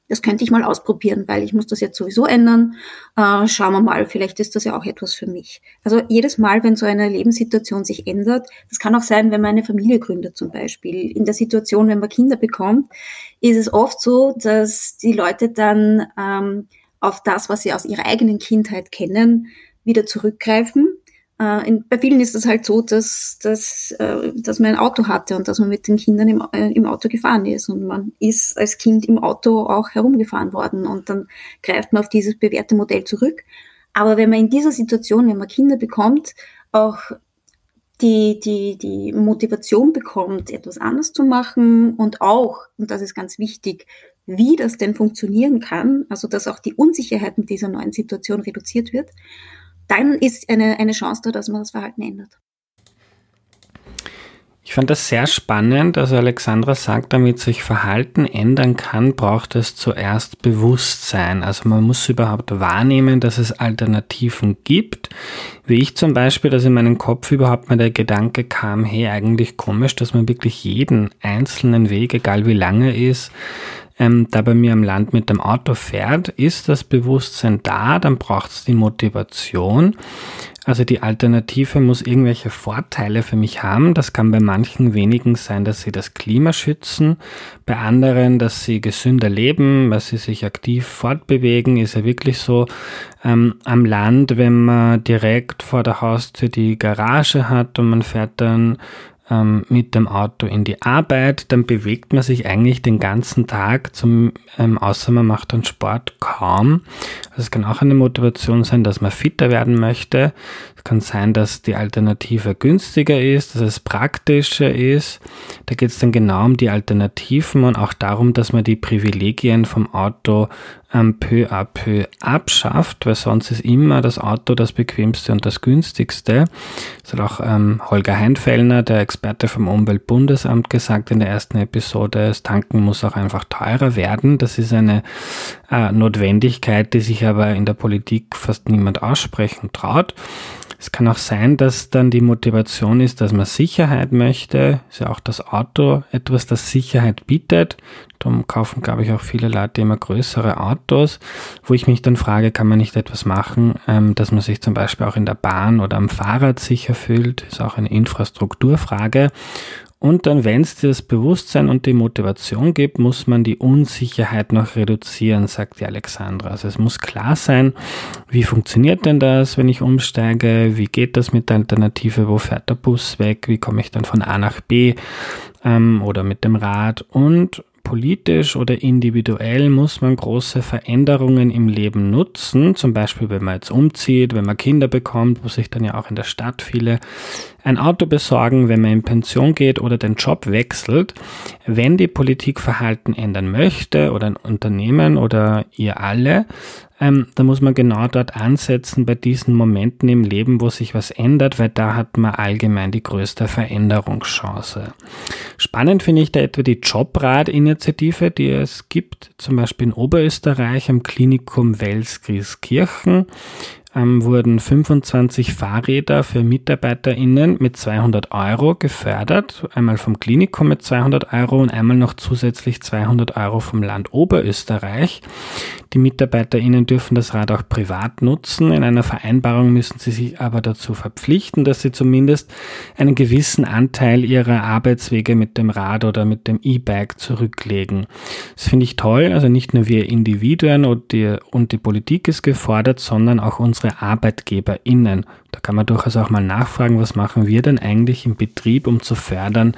[SPEAKER 5] das könnte ich mal ausprobieren, weil ich muss das jetzt sowieso ändern. Äh, schauen wir mal, vielleicht ist das ja auch etwas für mich. Also jedes Mal, wenn so eine Lebenssituation sich ändert, das kann auch sein, wenn man eine Familie gründet zum Beispiel. In der Situation, wenn man Kinder bekommt, ist es oft so, dass die Leute dann ähm, auf das, was sie aus ihrer eigenen Kindheit kennen, wieder zurückgreifen äh, in, bei vielen ist es halt so, dass, dass, äh, dass man ein Auto hatte und dass man mit den Kindern im, äh, im Auto gefahren ist. Und man ist als Kind im Auto auch herumgefahren worden. Und dann greift man auf dieses bewährte Modell zurück. Aber wenn man in dieser Situation, wenn man Kinder bekommt, auch die, die, die Motivation bekommt, etwas anders zu machen und auch, und das ist ganz wichtig, wie das denn funktionieren kann, also dass auch die Unsicherheit mit dieser neuen Situation reduziert wird, dann ist eine, eine Chance da, dass man das Verhalten ändert.
[SPEAKER 1] Ich fand das sehr spannend. Also Alexandra sagt, damit sich Verhalten ändern kann, braucht es zuerst Bewusstsein. Also man muss überhaupt wahrnehmen, dass es Alternativen gibt. Wie ich zum Beispiel, dass in meinen Kopf überhaupt mal der Gedanke kam, hey, eigentlich komisch, dass man wirklich jeden einzelnen Weg, egal wie lange ist, ähm, da bei mir am Land mit dem Auto fährt, ist das Bewusstsein da, dann braucht es die Motivation. Also die Alternative muss irgendwelche Vorteile für mich haben. Das kann bei manchen wenigen sein, dass sie das Klima schützen, bei anderen, dass sie gesünder leben, weil sie sich aktiv fortbewegen. Ist ja wirklich so ähm, am Land, wenn man direkt vor der Haustür die Garage hat und man fährt dann ähm, mit dem Auto in die Arbeit, dann bewegt man sich eigentlich den ganzen Tag, zum, ähm, außer man macht dann Sport kaum. Also es kann auch eine Motivation sein, dass man fitter werden möchte. Es kann sein, dass die Alternative günstiger ist, dass es praktischer ist. Da geht es dann genau um die Alternativen und auch darum, dass man die Privilegien vom Auto ähm, peu à peu abschafft, weil sonst ist immer das Auto das bequemste und das günstigste. Das hat auch ähm, Holger Heinfellner, der Experte vom Umweltbundesamt, gesagt in der ersten Episode. Das Tanken muss auch einfach teurer werden. Das ist eine äh, Notwendigkeit, die sich aber in der Politik fast niemand aussprechen traut. Es kann auch sein, dass dann die Motivation ist, dass man Sicherheit möchte. Ist ja auch das Auto etwas, das Sicherheit bietet. Darum kaufen, glaube ich, auch viele Leute immer größere Autos, wo ich mich dann frage, kann man nicht etwas machen, ähm, dass man sich zum Beispiel auch in der Bahn oder am Fahrrad sicher fühlt. Ist auch eine Infrastrukturfrage. Und dann, wenn es das Bewusstsein und die Motivation gibt, muss man die Unsicherheit noch reduzieren, sagt die Alexandra. Also es muss klar sein, wie funktioniert denn das, wenn ich umsteige? Wie geht das mit der Alternative? Wo fährt der Bus weg? Wie komme ich dann von A nach B? Ähm, oder mit dem Rad? Und politisch oder individuell muss man große Veränderungen im Leben nutzen, zum Beispiel wenn man jetzt umzieht, wenn man Kinder bekommt, wo sich dann ja auch in der Stadt viele ein Auto besorgen, wenn man in Pension geht oder den Job wechselt. Wenn die Politik Verhalten ändern möchte oder ein Unternehmen oder ihr alle, ähm, da muss man genau dort ansetzen bei diesen Momenten im Leben, wo sich was ändert, weil da hat man allgemein die größte Veränderungschance. Spannend finde ich da etwa die Jobrad-Initiative, die es gibt, zum Beispiel in Oberösterreich am Klinikum Welskirchen ähm, wurden 25 Fahrräder für MitarbeiterInnen mit 200 Euro gefördert. Einmal vom Klinikum mit 200 Euro und einmal noch zusätzlich 200 Euro vom Land Oberösterreich. Die MitarbeiterInnen dürfen das Rad auch privat nutzen. In einer Vereinbarung müssen sie sich aber dazu verpflichten, dass sie zumindest einen gewissen Anteil ihrer Arbeitswege mit dem Rad oder mit dem E-Bike zurücklegen. Das finde ich toll. Also nicht nur wir Individuen und die, und die Politik ist gefordert, sondern auch unsere ArbeitgeberInnen. Da kann man durchaus auch mal nachfragen, was machen wir denn eigentlich im Betrieb, um zu fördern,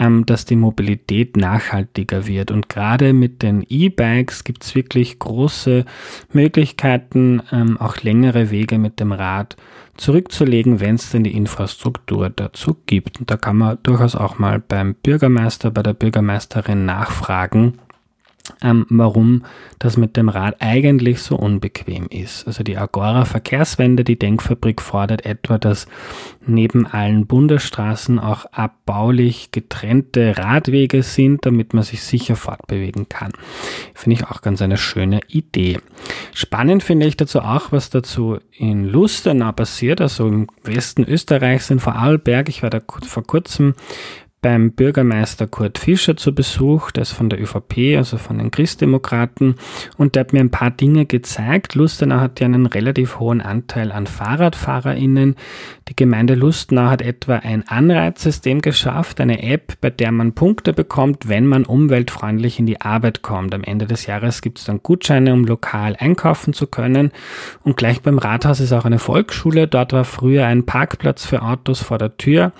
[SPEAKER 1] ähm, dass die Mobilität nachhaltiger wird. Und gerade mit den E-Bikes gibt es wirklich große Möglichkeiten, ähm, auch längere Wege mit dem Rad zurückzulegen, wenn es denn die Infrastruktur dazu gibt. Und da kann man durchaus auch mal beim Bürgermeister, bei der Bürgermeisterin nachfragen, ähm, warum das mit dem Rad eigentlich so unbequem ist. Also die Agora Verkehrswende, die Denkfabrik fordert etwa, dass neben allen Bundesstraßen auch abbaulich getrennte Radwege sind, damit man sich sicher fortbewegen kann. Finde ich auch ganz eine schöne Idee. Spannend finde ich dazu auch, was dazu in Lustenau passiert, also im Westen Österreichs in Vorarlberg. Ich war da vor kurzem beim Bürgermeister Kurt Fischer zu Besuch, der ist von der ÖVP, also von den Christdemokraten, und der hat mir ein paar Dinge gezeigt. Lustenau hat ja einen relativ hohen Anteil an FahrradfahrerInnen. Die Gemeinde Lustenau hat etwa ein Anreizsystem geschafft, eine App, bei der man Punkte bekommt, wenn man umweltfreundlich in die Arbeit kommt. Am Ende des Jahres gibt es dann Gutscheine, um lokal einkaufen zu können. Und gleich beim Rathaus ist auch eine Volksschule. Dort war früher ein Parkplatz für Autos vor der Tür.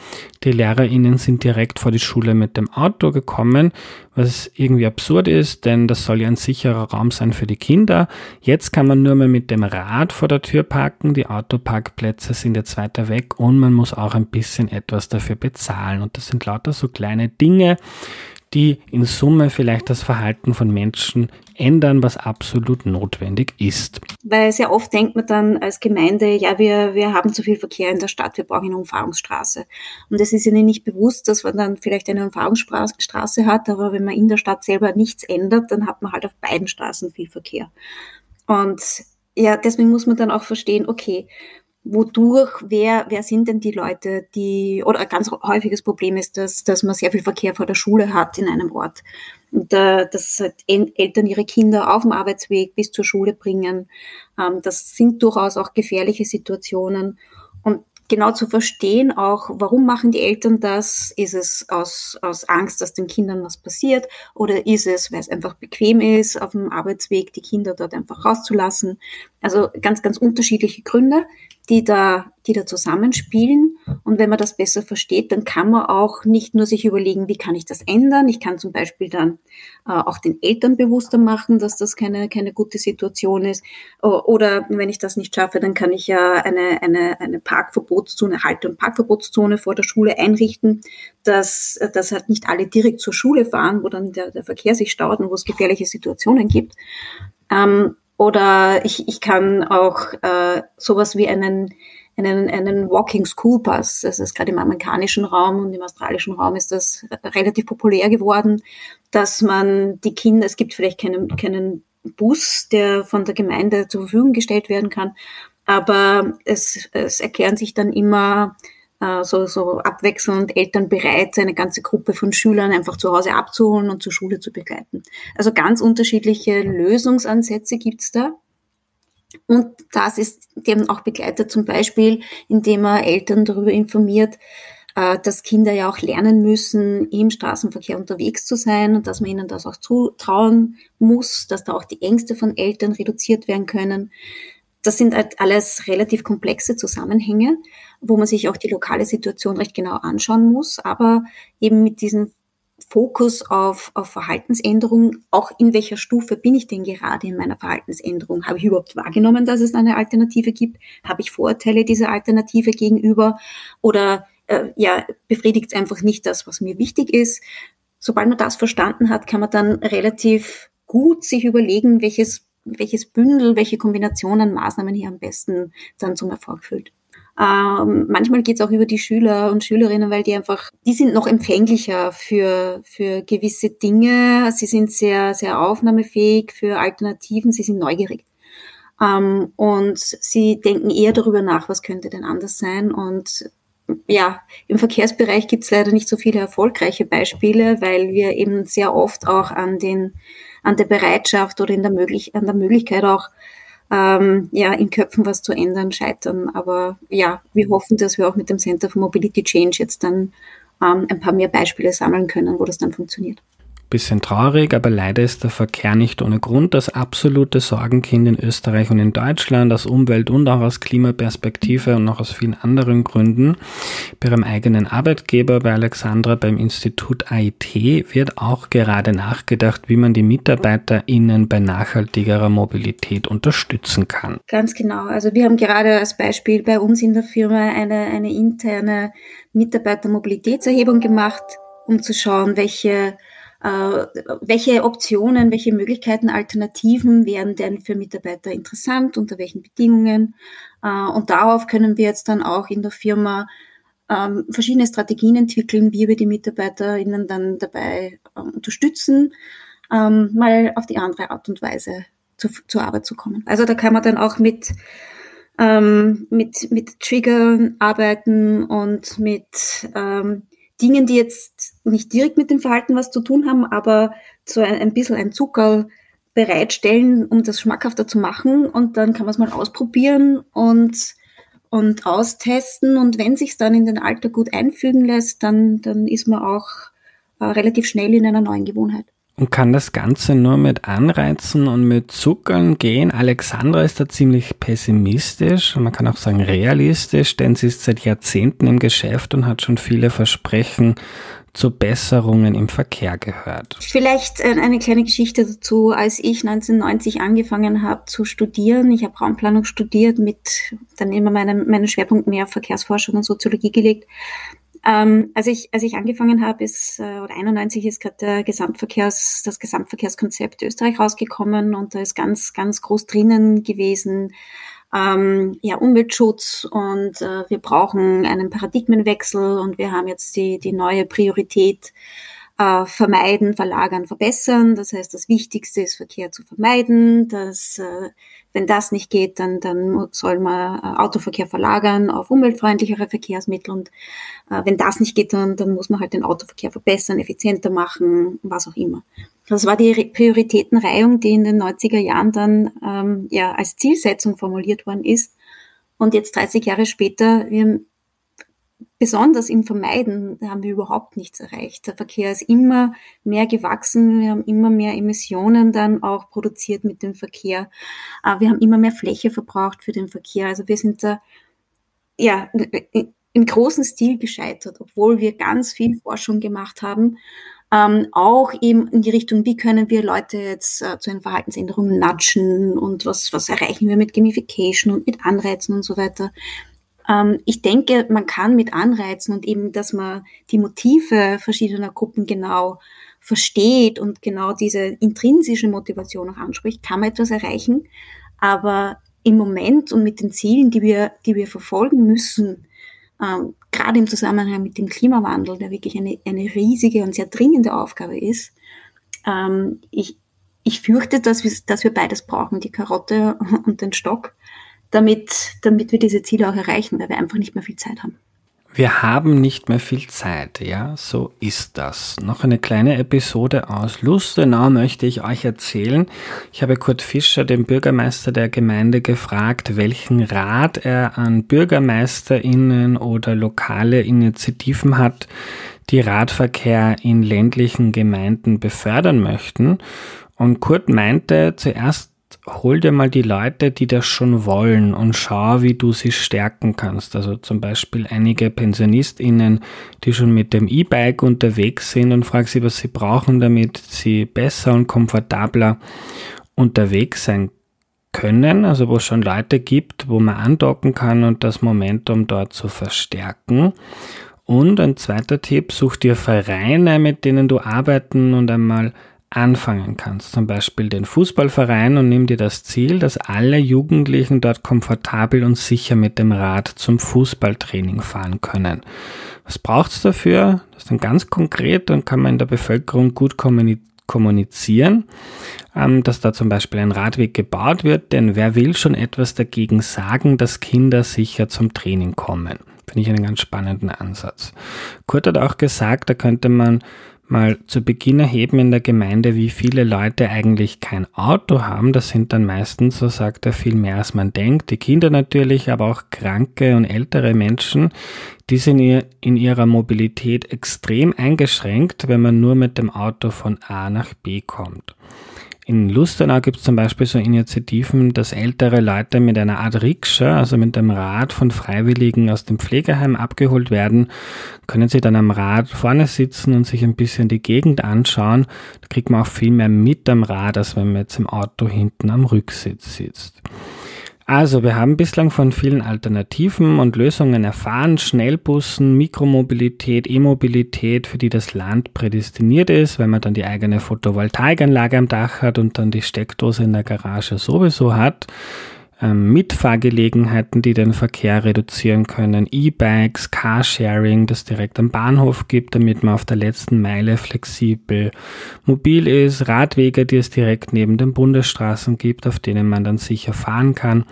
[SPEAKER 1] Die LehrerInnen sind direkt vor die Schule mit dem Auto gekommen, was irgendwie absurd ist, denn das soll ja ein sicherer Raum sein für die Kinder. Jetzt kann man nur mehr mit dem Rad vor der Tür parken. Die Autoparkplätze sind jetzt weiter weg und man muss auch ein bisschen etwas dafür bezahlen. Und das sind lauter so kleine Dinge, die in Summe vielleicht das Verhalten von Menschen ändern, was absolut notwendig ist.
[SPEAKER 5] Weil sehr oft denkt man dann als Gemeinde, ja, wir, wir haben zu viel Verkehr in der Stadt, wir brauchen eine Umfahrungsstraße. Und es ist ihnen nicht bewusst, dass man dann vielleicht eine Umfahrungsstraße hat, aber wenn man in der Stadt selber nichts ändert, dann hat man halt auf beiden Straßen viel Verkehr. Und ja, deswegen muss man dann auch verstehen, okay, wodurch, wer, wer sind denn die Leute, die, oder ein ganz häufiges Problem ist, dass, dass man sehr viel Verkehr vor der Schule hat in einem Ort. Und äh, dass Eltern ihre Kinder auf dem Arbeitsweg bis zur Schule bringen. Ähm, das sind durchaus auch gefährliche Situationen. und genau zu verstehen auch, warum machen die Eltern das? Ist es aus, aus Angst, dass den Kindern was passiert? Oder ist es, weil es einfach bequem ist, auf dem Arbeitsweg die Kinder dort einfach rauszulassen? Also ganz, ganz unterschiedliche Gründe, die da, die da zusammenspielen. Und wenn man das besser versteht, dann kann man auch nicht nur sich überlegen, wie kann ich das ändern? Ich kann zum Beispiel dann äh, auch den Eltern bewusster machen, dass das keine, keine gute Situation ist. Oder wenn ich das nicht schaffe, dann kann ich ja eine, eine, eine Parkverbotszone, Halt- und Parkverbotszone vor der Schule einrichten, dass, dass halt nicht alle direkt zur Schule fahren, wo dann der, der Verkehr sich staut und wo es gefährliche Situationen gibt. Ähm, oder ich, ich kann auch äh, sowas wie einen, einen, einen Walking School Pass, das ist gerade im amerikanischen Raum und im australischen Raum ist das relativ populär geworden, dass man die Kinder, es gibt vielleicht keinen, keinen Bus, der von der Gemeinde zur Verfügung gestellt werden kann, aber es, es erklären sich dann immer äh, so, so abwechselnd Eltern bereit, eine ganze Gruppe von Schülern einfach zu Hause abzuholen und zur Schule zu begleiten. Also ganz unterschiedliche Lösungsansätze gibt's da. Und das ist dem auch begleitet zum Beispiel, indem er Eltern darüber informiert, äh, dass Kinder ja auch lernen müssen, im Straßenverkehr unterwegs zu sein und dass man ihnen das auch zutrauen muss, dass da auch die Ängste von Eltern reduziert werden können. Das sind halt alles relativ komplexe Zusammenhänge wo man sich auch die lokale Situation recht genau anschauen muss, aber eben mit diesem Fokus auf, auf Verhaltensänderung, auch in welcher Stufe bin ich denn gerade in meiner Verhaltensänderung? Habe ich überhaupt wahrgenommen, dass es eine Alternative gibt? Habe ich Vorurteile dieser Alternative gegenüber? Oder äh, ja, befriedigt es einfach nicht das, was mir wichtig ist? Sobald man das verstanden hat, kann man dann relativ gut sich überlegen, welches, welches Bündel, welche Kombinationen Maßnahmen hier am besten dann zum Erfolg führt. Ähm, manchmal geht es auch über die Schüler und Schülerinnen, weil die einfach, die sind noch empfänglicher für, für gewisse Dinge. Sie sind sehr, sehr aufnahmefähig für Alternativen. Sie sind neugierig. Ähm, und sie denken eher darüber nach, was könnte denn anders sein. Und ja, im Verkehrsbereich gibt es leider nicht so viele erfolgreiche Beispiele, weil wir eben sehr oft auch an den an der Bereitschaft oder in der möglich an der Möglichkeit auch ähm, ja, in Köpfen was zu ändern, scheitern. Aber ja, wir hoffen, dass wir auch mit dem Center for Mobility Change jetzt dann ähm, ein paar mehr Beispiele sammeln können, wo das dann funktioniert.
[SPEAKER 1] Bisschen traurig, aber leider ist der Verkehr nicht ohne Grund das absolute Sorgenkind in Österreich und in Deutschland, aus Umwelt- und auch aus Klimaperspektive und noch aus vielen anderen Gründen. Bei ihrem eigenen Arbeitgeber, bei Alexandra beim Institut AIT, wird auch gerade nachgedacht, wie man die MitarbeiterInnen bei nachhaltigerer Mobilität unterstützen kann.
[SPEAKER 5] Ganz genau. Also wir haben gerade als Beispiel bei uns in der Firma eine, eine interne Mitarbeitermobilitätserhebung gemacht, um zu schauen, welche welche Optionen, welche Möglichkeiten, Alternativen wären denn für Mitarbeiter interessant, unter welchen Bedingungen. Äh, und darauf können wir jetzt dann auch in der Firma ähm, verschiedene Strategien entwickeln, wie wir die MitarbeiterInnen dann dabei ähm, unterstützen, ähm, mal auf die andere Art und Weise zu, zur Arbeit zu kommen. Also da kann man dann auch mit mit, mit Triggern arbeiten und mit ähm, Dingen, die jetzt nicht direkt mit dem Verhalten was zu tun haben, aber so ein, ein bisschen ein Zucker bereitstellen, um das schmackhafter zu machen. Und dann kann man es mal ausprobieren und, und austesten. Und wenn sich dann in den Alltag gut einfügen lässt, dann, dann ist man auch äh, relativ schnell in einer neuen Gewohnheit.
[SPEAKER 1] Und kann das Ganze nur mit Anreizen und mit Zuckern gehen? Alexandra ist da ziemlich pessimistisch, man kann auch sagen realistisch, denn sie ist seit Jahrzehnten im Geschäft und hat schon viele Versprechen zu Besserungen im Verkehr gehört.
[SPEAKER 5] Vielleicht äh, eine kleine Geschichte dazu. Als ich 1990 angefangen habe zu studieren, ich habe Raumplanung studiert, mit dann immer meinen, meinen Schwerpunkt mehr auf Verkehrsforschung und Soziologie gelegt, ähm, als ich als ich angefangen habe, ist äh, oder 91 ist gerade der Gesamtverkehrs das Gesamtverkehrskonzept Österreich rausgekommen und da ist ganz ganz groß drinnen gewesen. Ähm, ja, Umweltschutz und äh, wir brauchen einen Paradigmenwechsel und wir haben jetzt die, die neue Priorität äh, vermeiden, verlagern, verbessern. Das heißt, das Wichtigste ist Verkehr zu vermeiden. Dass, äh, wenn das nicht geht, dann, dann soll man äh, Autoverkehr verlagern auf umweltfreundlichere Verkehrsmittel. Und äh, wenn das nicht geht, dann, dann muss man halt den Autoverkehr verbessern, effizienter machen, was auch immer. Das war die Prioritätenreihung, die in den 90er Jahren dann ähm, ja als Zielsetzung formuliert worden ist. Und jetzt 30 Jahre später, wir besonders im Vermeiden haben wir überhaupt nichts erreicht. Der Verkehr ist immer mehr gewachsen, wir haben immer mehr Emissionen dann auch produziert mit dem Verkehr. Äh, wir haben immer mehr Fläche verbraucht für den Verkehr. Also wir sind da ja im großen Stil gescheitert, obwohl wir ganz viel Forschung gemacht haben. Ähm, auch eben in die Richtung, wie können wir Leute jetzt äh, zu einer Verhaltensänderung natschen und was, was erreichen wir mit Gamification und mit Anreizen und so weiter. Ähm, ich denke, man kann mit Anreizen und eben, dass man die Motive verschiedener Gruppen genau versteht und genau diese intrinsische Motivation auch anspricht, kann man etwas erreichen. Aber im Moment und mit den Zielen, die wir, die wir verfolgen müssen, ähm, gerade im Zusammenhang mit dem Klimawandel, der wirklich eine, eine riesige und sehr dringende Aufgabe ist, ähm, ich, ich fürchte, dass wir, dass wir beides brauchen, die Karotte und den Stock damit, damit wir diese Ziele auch erreichen, weil wir einfach nicht mehr viel Zeit haben.
[SPEAKER 1] Wir haben nicht mehr viel Zeit, ja, so ist das. Noch eine kleine Episode aus Lustenau möchte ich euch erzählen. Ich habe Kurt Fischer, den Bürgermeister der Gemeinde, gefragt, welchen Rat er an BürgermeisterInnen oder lokale Initiativen hat, die Radverkehr in ländlichen Gemeinden befördern möchten. Und Kurt meinte zuerst hol dir mal die Leute, die das schon wollen und schau, wie du sie stärken kannst. Also zum Beispiel einige PensionistInnen, die schon mit dem E-Bike unterwegs sind und frag sie, was sie brauchen, damit sie besser und komfortabler unterwegs sein können. Also wo es schon Leute gibt, wo man andocken kann und das Momentum dort zu verstärken. Und ein zweiter Tipp, such dir Vereine, mit denen du arbeiten und einmal anfangen kannst, zum Beispiel den Fußballverein und nimm dir das Ziel, dass alle Jugendlichen dort komfortabel und sicher mit dem Rad zum Fußballtraining fahren können. Was braucht's dafür? Das ist dann ganz konkret und kann man in der Bevölkerung gut kommunizieren, ähm, dass da zum Beispiel ein Radweg gebaut wird, denn wer will schon etwas dagegen sagen, dass Kinder sicher zum Training kommen? Finde ich einen ganz spannenden Ansatz. Kurt hat auch gesagt, da könnte man mal zu Beginn erheben in der Gemeinde, wie viele Leute eigentlich kein Auto haben. Das sind dann meistens, so sagt er, viel mehr als man denkt. Die Kinder natürlich, aber auch kranke und ältere Menschen, die sind in ihrer Mobilität extrem eingeschränkt, wenn man nur mit dem Auto von A nach B kommt. In Lustenau gibt es zum Beispiel so Initiativen, dass ältere Leute mit einer Art Rikscha, also mit einem Rad von Freiwilligen aus dem Pflegeheim abgeholt werden, können sie dann am Rad vorne sitzen und sich ein bisschen die Gegend anschauen. Da kriegt man auch viel mehr mit am Rad, als wenn man jetzt im Auto hinten am Rücksitz sitzt. Also, wir haben bislang von vielen Alternativen und Lösungen erfahren. Schnellbussen, Mikromobilität, E-Mobilität, für die das Land prädestiniert ist, wenn man dann die eigene Photovoltaikanlage am Dach hat und dann die Steckdose in der Garage sowieso hat ähm, Mitfahrgelegenheiten, die den Verkehr reduzieren können, E-Bikes, Carsharing, das direkt am Bahnhof gibt, damit man auf der letzten Meile flexibel mobil ist, Radwege, die es direkt neben den Bundesstraßen gibt, auf denen man dann sicher fahren kann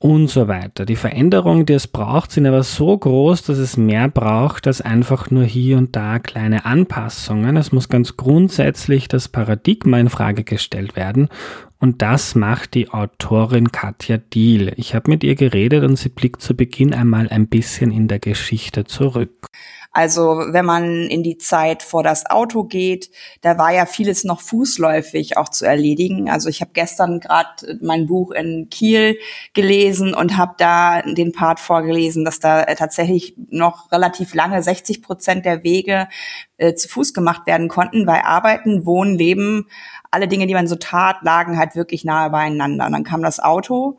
[SPEAKER 1] und so weiter. Die Veränderungen, die es braucht, sind aber so groß, dass es mehr braucht als einfach nur hier und da kleine Anpassungen. Es muss ganz grundsätzlich das Paradigma in Frage gestellt werden und das macht die Autorin Katja Diel. Ich habe mit ihr geredet und sie blickt zu Beginn einmal ein bisschen in der Geschichte zurück.
[SPEAKER 6] Also wenn man in die Zeit vor das Auto geht, da war ja vieles noch fußläufig auch zu erledigen. Also ich habe gestern gerade mein Buch in Kiel gelesen und habe da den Part vorgelesen, dass da tatsächlich noch relativ lange 60 Prozent der Wege äh, zu Fuß gemacht werden konnten, weil Arbeiten, Wohnen, Leben alle Dinge, die man so tat, lagen halt wirklich nahe beieinander. Und dann kam das Auto.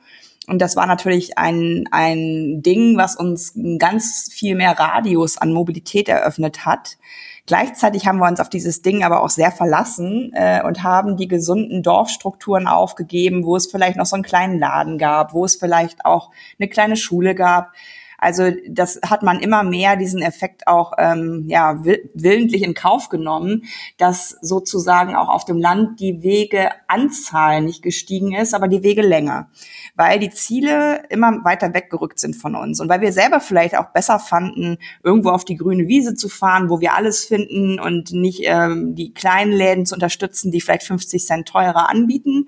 [SPEAKER 6] Und das war natürlich ein, ein Ding, was uns ganz viel mehr Radius an Mobilität eröffnet hat. Gleichzeitig haben wir uns auf dieses Ding aber auch sehr verlassen äh, und haben die gesunden Dorfstrukturen aufgegeben, wo es vielleicht noch so einen kleinen Laden gab, wo es vielleicht auch eine kleine Schule gab. Also das hat man immer mehr diesen Effekt auch ähm, ja, willentlich in Kauf genommen, dass sozusagen auch auf dem Land die Wegeanzahl nicht gestiegen ist, aber die Wegelänge, weil die Ziele immer weiter weggerückt sind von uns. Und weil wir selber vielleicht auch besser fanden, irgendwo auf die grüne Wiese zu fahren, wo wir alles finden und nicht ähm, die kleinen Läden zu unterstützen, die vielleicht 50 Cent teurer anbieten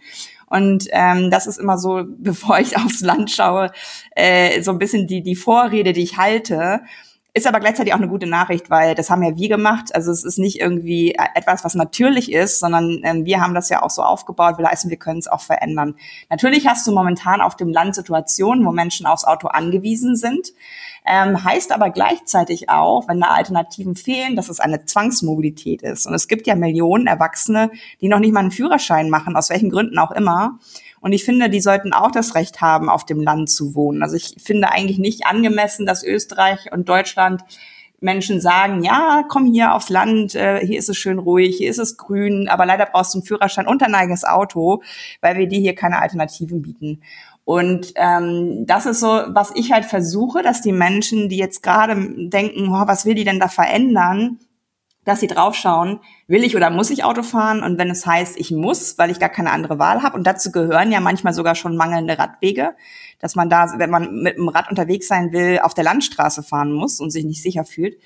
[SPEAKER 6] Und ähm, das ist immer so, bevor ich aufs Land schaue, äh, so ein bisschen die, die Vorrede, die ich halte. Ist aber gleichzeitig auch eine gute Nachricht, weil das haben ja wir gemacht. Also es ist nicht irgendwie etwas, was natürlich ist, sondern ähm, wir haben das ja auch so aufgebaut. Wir leisten, wir können es auch verändern. Natürlich hast du momentan auf dem Land Situationen, wo Menschen aufs Auto angewiesen sind. Ähm, heißt aber gleichzeitig auch, wenn da Alternativen fehlen, dass es eine Zwangsmobilität ist. Und es gibt ja Millionen Erwachsene, die noch nicht mal einen Führerschein machen, aus welchen Gründen auch immer. Und ich finde, die sollten auch das Recht haben, auf dem Land zu wohnen. Also ich finde eigentlich nicht angemessen, dass Österreich und Deutschland Menschen sagen, ja, komm hier aufs Land, äh, hier ist es schön ruhig, hier ist es grün, aber leider brauchst du einen Führerschein und ein eigenes Auto, weil wir dir hier keine Alternativen bieten. Und ähm, das ist so, was ich halt versuche, dass die Menschen, die jetzt gerade denken, oh, was will die denn da verändern, dass sie draufschauen, will ich oder muss ich Auto fahren? Und wenn es heißt, ich muss, weil ich gar keine andere Wahl habe, und dazu gehören ja manchmal sogar schon mangelnde Radwege, dass man da, wenn man mit dem Rad unterwegs sein will, auf der Landstraße fahren muss und sich nicht sicher fühlt,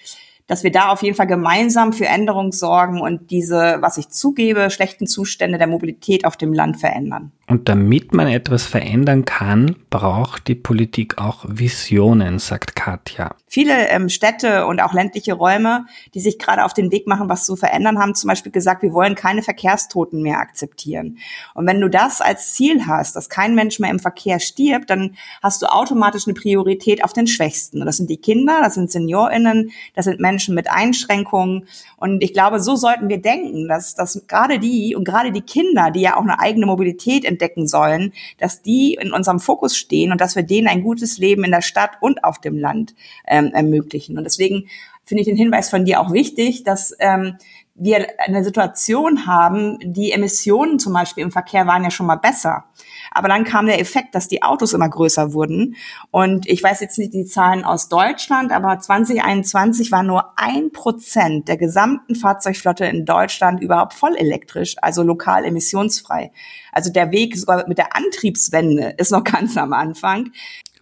[SPEAKER 6] dass wir da auf jeden Fall gemeinsam für Änderung sorgen und diese, was ich zugebe, schlechten Zustände der Mobilität auf dem Land verändern.
[SPEAKER 1] Und damit man etwas verändern kann, braucht die Politik auch Visionen, sagt Katja.
[SPEAKER 6] Viele ähm, Städte und auch ländliche Räume, die sich gerade auf den Weg machen, was zu verändern, haben zum Beispiel gesagt, wir wollen keine Verkehrstoten mehr akzeptieren. Und wenn du das als Ziel hast, dass kein Mensch mehr im Verkehr stirbt, dann hast du automatisch eine Priorität auf den Schwächsten. Und das sind die Kinder, das sind SeniorInnen, das sind Menschen mit Einschränkungen. Und ich glaube, so sollten wir denken, dass, dass gerade die und gerade die Kinder, die ja auch eine eigene Mobilität entdecken sollen, dass die in unserem Fokus stehen und dass wir denen ein gutes Leben in der Stadt und auf dem Land ähm, ermöglichen. Und deswegen finde ich den Hinweis von dir auch wichtig, dass ähm, wir eine Situation haben, die Emissionen zum Beispiel im Verkehr waren ja schon mal besser. Aber dann kam der Effekt, dass die Autos immer größer wurden. Und ich weiß jetzt nicht die Zahlen aus Deutschland, aber 2021 war nur ein Prozent der gesamten Fahrzeugflotte in Deutschland überhaupt voll elektrisch, also lokal emissionsfrei. Also der Weg sogar mit der Antriebswende ist noch ganz am Anfang.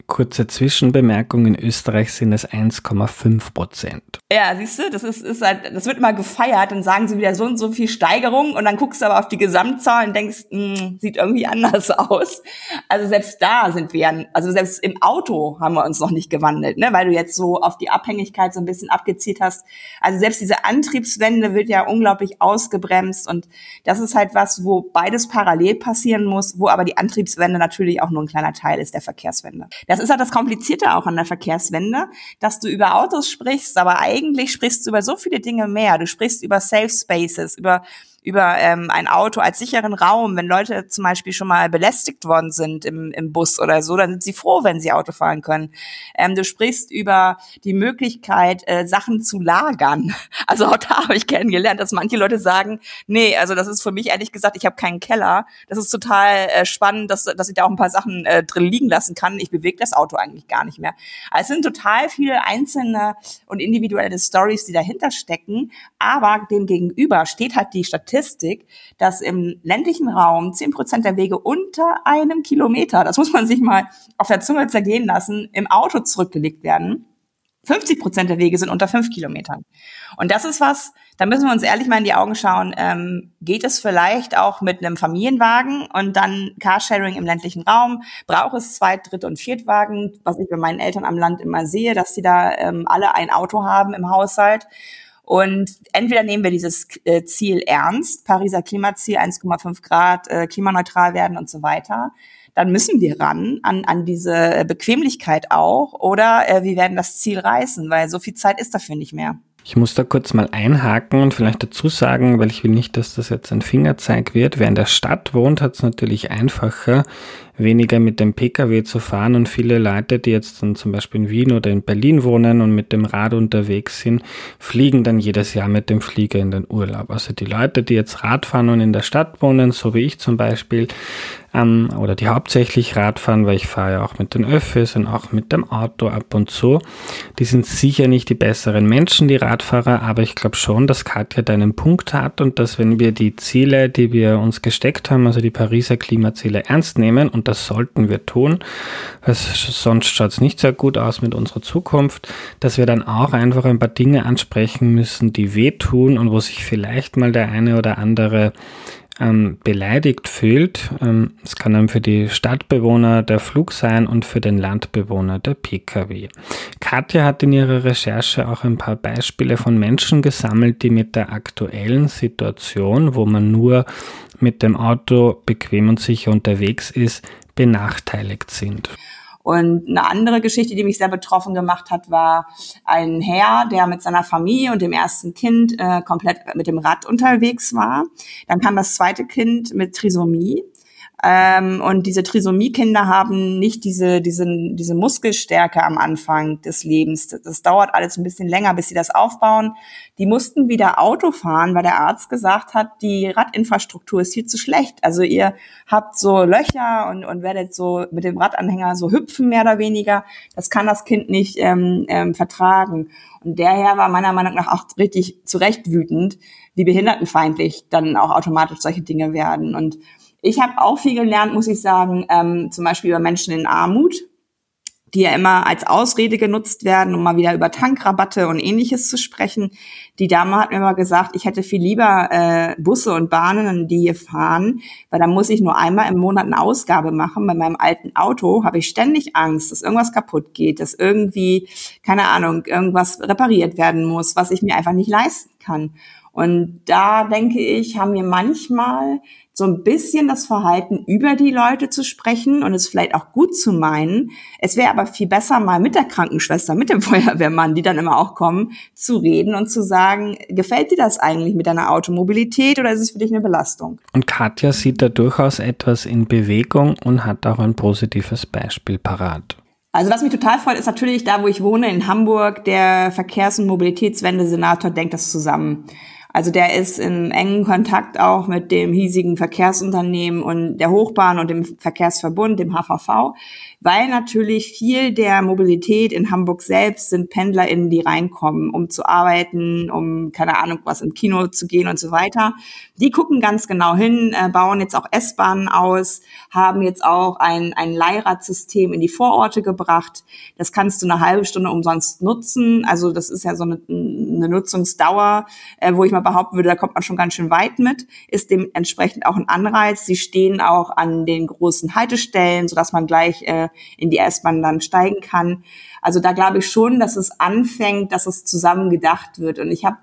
[SPEAKER 1] Kurze Zwischenbemerkung, in Österreich sind es 1,5 Prozent.
[SPEAKER 6] Ja, siehst du, das ist, ist halt, das wird immer gefeiert, dann sagen sie wieder so und so viel Steigerung und dann guckst du aber auf die Gesamtzahl und denkst, mh, hm, sieht irgendwie anders aus. Also selbst da sind wir, also selbst im Auto haben wir uns noch nicht gewandelt, ne, weil du jetzt so auf die Abhängigkeit so ein bisschen abgezielt hast. Also selbst diese Antriebswende wird ja unglaublich ausgebremst und das ist halt was, wo beides parallel passieren muss, wo aber die Antriebswende natürlich auch nur ein kleiner Teil ist der Verkehrswende. Das ist halt das Komplizierte auch an der Verkehrswende, dass du über Autos sprichst, aber eigentlich sprichst du über so viele Dinge mehr. Du sprichst über Safe Spaces, über über ähm, ein Auto als sicheren Raum. Wenn Leute zum Beispiel schon mal belästigt worden sind im, im Bus oder so, dann sind sie froh, wenn sie Auto fahren können. Ähm, du sprichst über die Möglichkeit, äh, Sachen zu lagern. Also auch da habe ich kennengelernt, dass manche Leute sagen, nee, also das ist für mich ehrlich gesagt, ich habe keinen Keller. Das ist total äh, spannend, dass, dass ich da auch ein paar Sachen äh, drin liegen lassen kann. Ich bewege das Auto eigentlich gar nicht mehr. Also es sind total viele einzelne und individuelle Stories, die dahinter stecken. Aber dem gegenüber steht halt die Statistik Statistik, dass im ländlichen Raum zehn Prozent der Wege unter einem Kilometer, das muss man sich mal auf der Zunge zergehen lassen, im Auto zurückgelegt werden. 50 Prozent der Wege sind unter fünf Kilometern. Und das ist was, da müssen wir uns ehrlich mal in die Augen schauen. Ähm, geht es vielleicht auch mit einem Familienwagen und dann Carsharing im ländlichen Raum? Braucht es Zweit-, Dritt- und Viertwagen? Was ich bei meinen Eltern am Land immer sehe, dass sie da ähm, alle ein Auto haben im Haushalt. Und entweder nehmen wir dieses äh, Ziel ernst, Pariser Klimaziel 1,5 Grad, äh, klimaneutral werden und so weiter, dann müssen wir ran an, an diese Bequemlichkeit auch, oder äh, wir werden das Ziel reißen, weil so viel Zeit ist dafür nicht mehr.
[SPEAKER 1] Ich muss da kurz mal einhaken und vielleicht dazu sagen, weil ich will nicht, dass das jetzt ein Fingerzeig wird. Wer in der Stadt wohnt, hat es natürlich einfacher, weniger mit dem Pkw zu fahren und viele Leute, die jetzt dann zum Beispiel in Wien oder in Berlin wohnen und mit dem Rad unterwegs sind, fliegen dann jedes Jahr mit dem Flieger in den Urlaub. Also die Leute, die jetzt Rad fahren und in der Stadt wohnen, so wie ich zum Beispiel, ähm, oder die hauptsächlich Rad fahren, weil ich fahre ja auch mit den Öffis und auch mit dem Auto ab und zu, die sind sicher nicht die besseren Menschen, die Radfahrer, aber ich glaube schon, dass Katja da einen Punkt hat und dass wenn wir die Ziele, die wir uns gesteckt haben, also die Pariser Klimaziele ernst nehmen und und das sollten wir tun, weil sonst schaut es nicht sehr gut aus mit unserer Zukunft, dass wir dann auch einfach ein paar Dinge ansprechen müssen, die wehtun und wo sich vielleicht mal der eine oder andere ähm, beleidigt fühlt. Ähm, es kann dann für die Stadtbewohner der Flug sein und für den Landbewohner der Pkw. Katja hat in ihrer Recherche auch ein paar Beispiele von Menschen gesammelt, die mit der aktuellen Situation, wo man nur mit dem Auto bequem und sicher unterwegs ist, benachteiligt sind.
[SPEAKER 6] Und eine andere Geschichte, die mich sehr betroffen gemacht hat, war ein Herr, der mit seiner Familie und dem ersten Kind äh, komplett mit dem Rad unterwegs war. Dann kam das zweite Kind mit Trisomie ähm, und diese Trisomie-Kinder haben nicht diese, diese, diese Muskelstärke am Anfang des Lebens. Das, das dauert alles ein bisschen länger, bis sie das aufbauen. Die mussten wieder Auto fahren, weil der Arzt gesagt hat, die Radinfrastruktur ist viel zu schlecht. Also ihr habt so Löcher und, und werdet so mit dem Radanhänger so hüpfen, mehr oder weniger. Das kann das Kind nicht ähm, ähm, vertragen. Und der Herr war meiner Meinung nach auch richtig zurecht wütend, wie behindertenfeindlich dann auch automatisch solche Dinge werden. Und ich habe auch viel gelernt, muss ich sagen, ähm, zum Beispiel über Menschen in Armut, die ja immer als Ausrede genutzt werden, um mal wieder über Tankrabatte und ähnliches zu sprechen. Die Dame hat mir mal gesagt, ich hätte viel lieber äh, Busse und Bahnen, die hier fahren, weil dann muss ich nur einmal im Monat eine Ausgabe machen. Bei meinem alten Auto habe ich ständig Angst, dass irgendwas kaputt geht, dass irgendwie, keine Ahnung, irgendwas repariert werden muss, was ich mir einfach nicht leisten kann. Und da denke ich, haben wir manchmal so ein bisschen das Verhalten über die Leute zu sprechen und es vielleicht auch gut zu meinen. Es wäre aber viel besser, mal mit der Krankenschwester, mit dem Feuerwehrmann, die dann immer auch kommen, zu reden und zu sagen, gefällt dir das eigentlich mit deiner Automobilität oder ist es für dich eine Belastung?
[SPEAKER 1] Und Katja sieht da durchaus etwas in Bewegung und hat auch ein positives Beispiel parat.
[SPEAKER 6] Also was mich total freut, ist natürlich da, wo ich wohne, in Hamburg, der Verkehrs- und Mobilitätswende-Senator denkt das zusammen. Also der ist in engen Kontakt auch mit dem hiesigen Verkehrsunternehmen und der Hochbahn und dem Verkehrsverbund, dem HVV, weil natürlich viel der Mobilität in Hamburg selbst sind PendlerInnen, die reinkommen, um zu arbeiten, um, keine Ahnung, was im Kino zu gehen und so weiter. Die gucken ganz genau hin, äh, bauen jetzt auch S-Bahnen aus, haben jetzt auch ein, ein Leihradsystem in die Vororte gebracht. Das kannst du eine halbe Stunde umsonst nutzen. Also das ist ja so eine, eine Nutzungsdauer, äh, wo ich mal behaupten würde, da kommt man schon ganz schön weit mit. Ist dementsprechend auch ein Anreiz. Sie stehen auch an den großen Haltestellen, sodass man gleich äh, in die S-Bahn dann steigen kann. Also da glaube ich schon, dass es anfängt, dass es zusammen gedacht wird. Und ich habe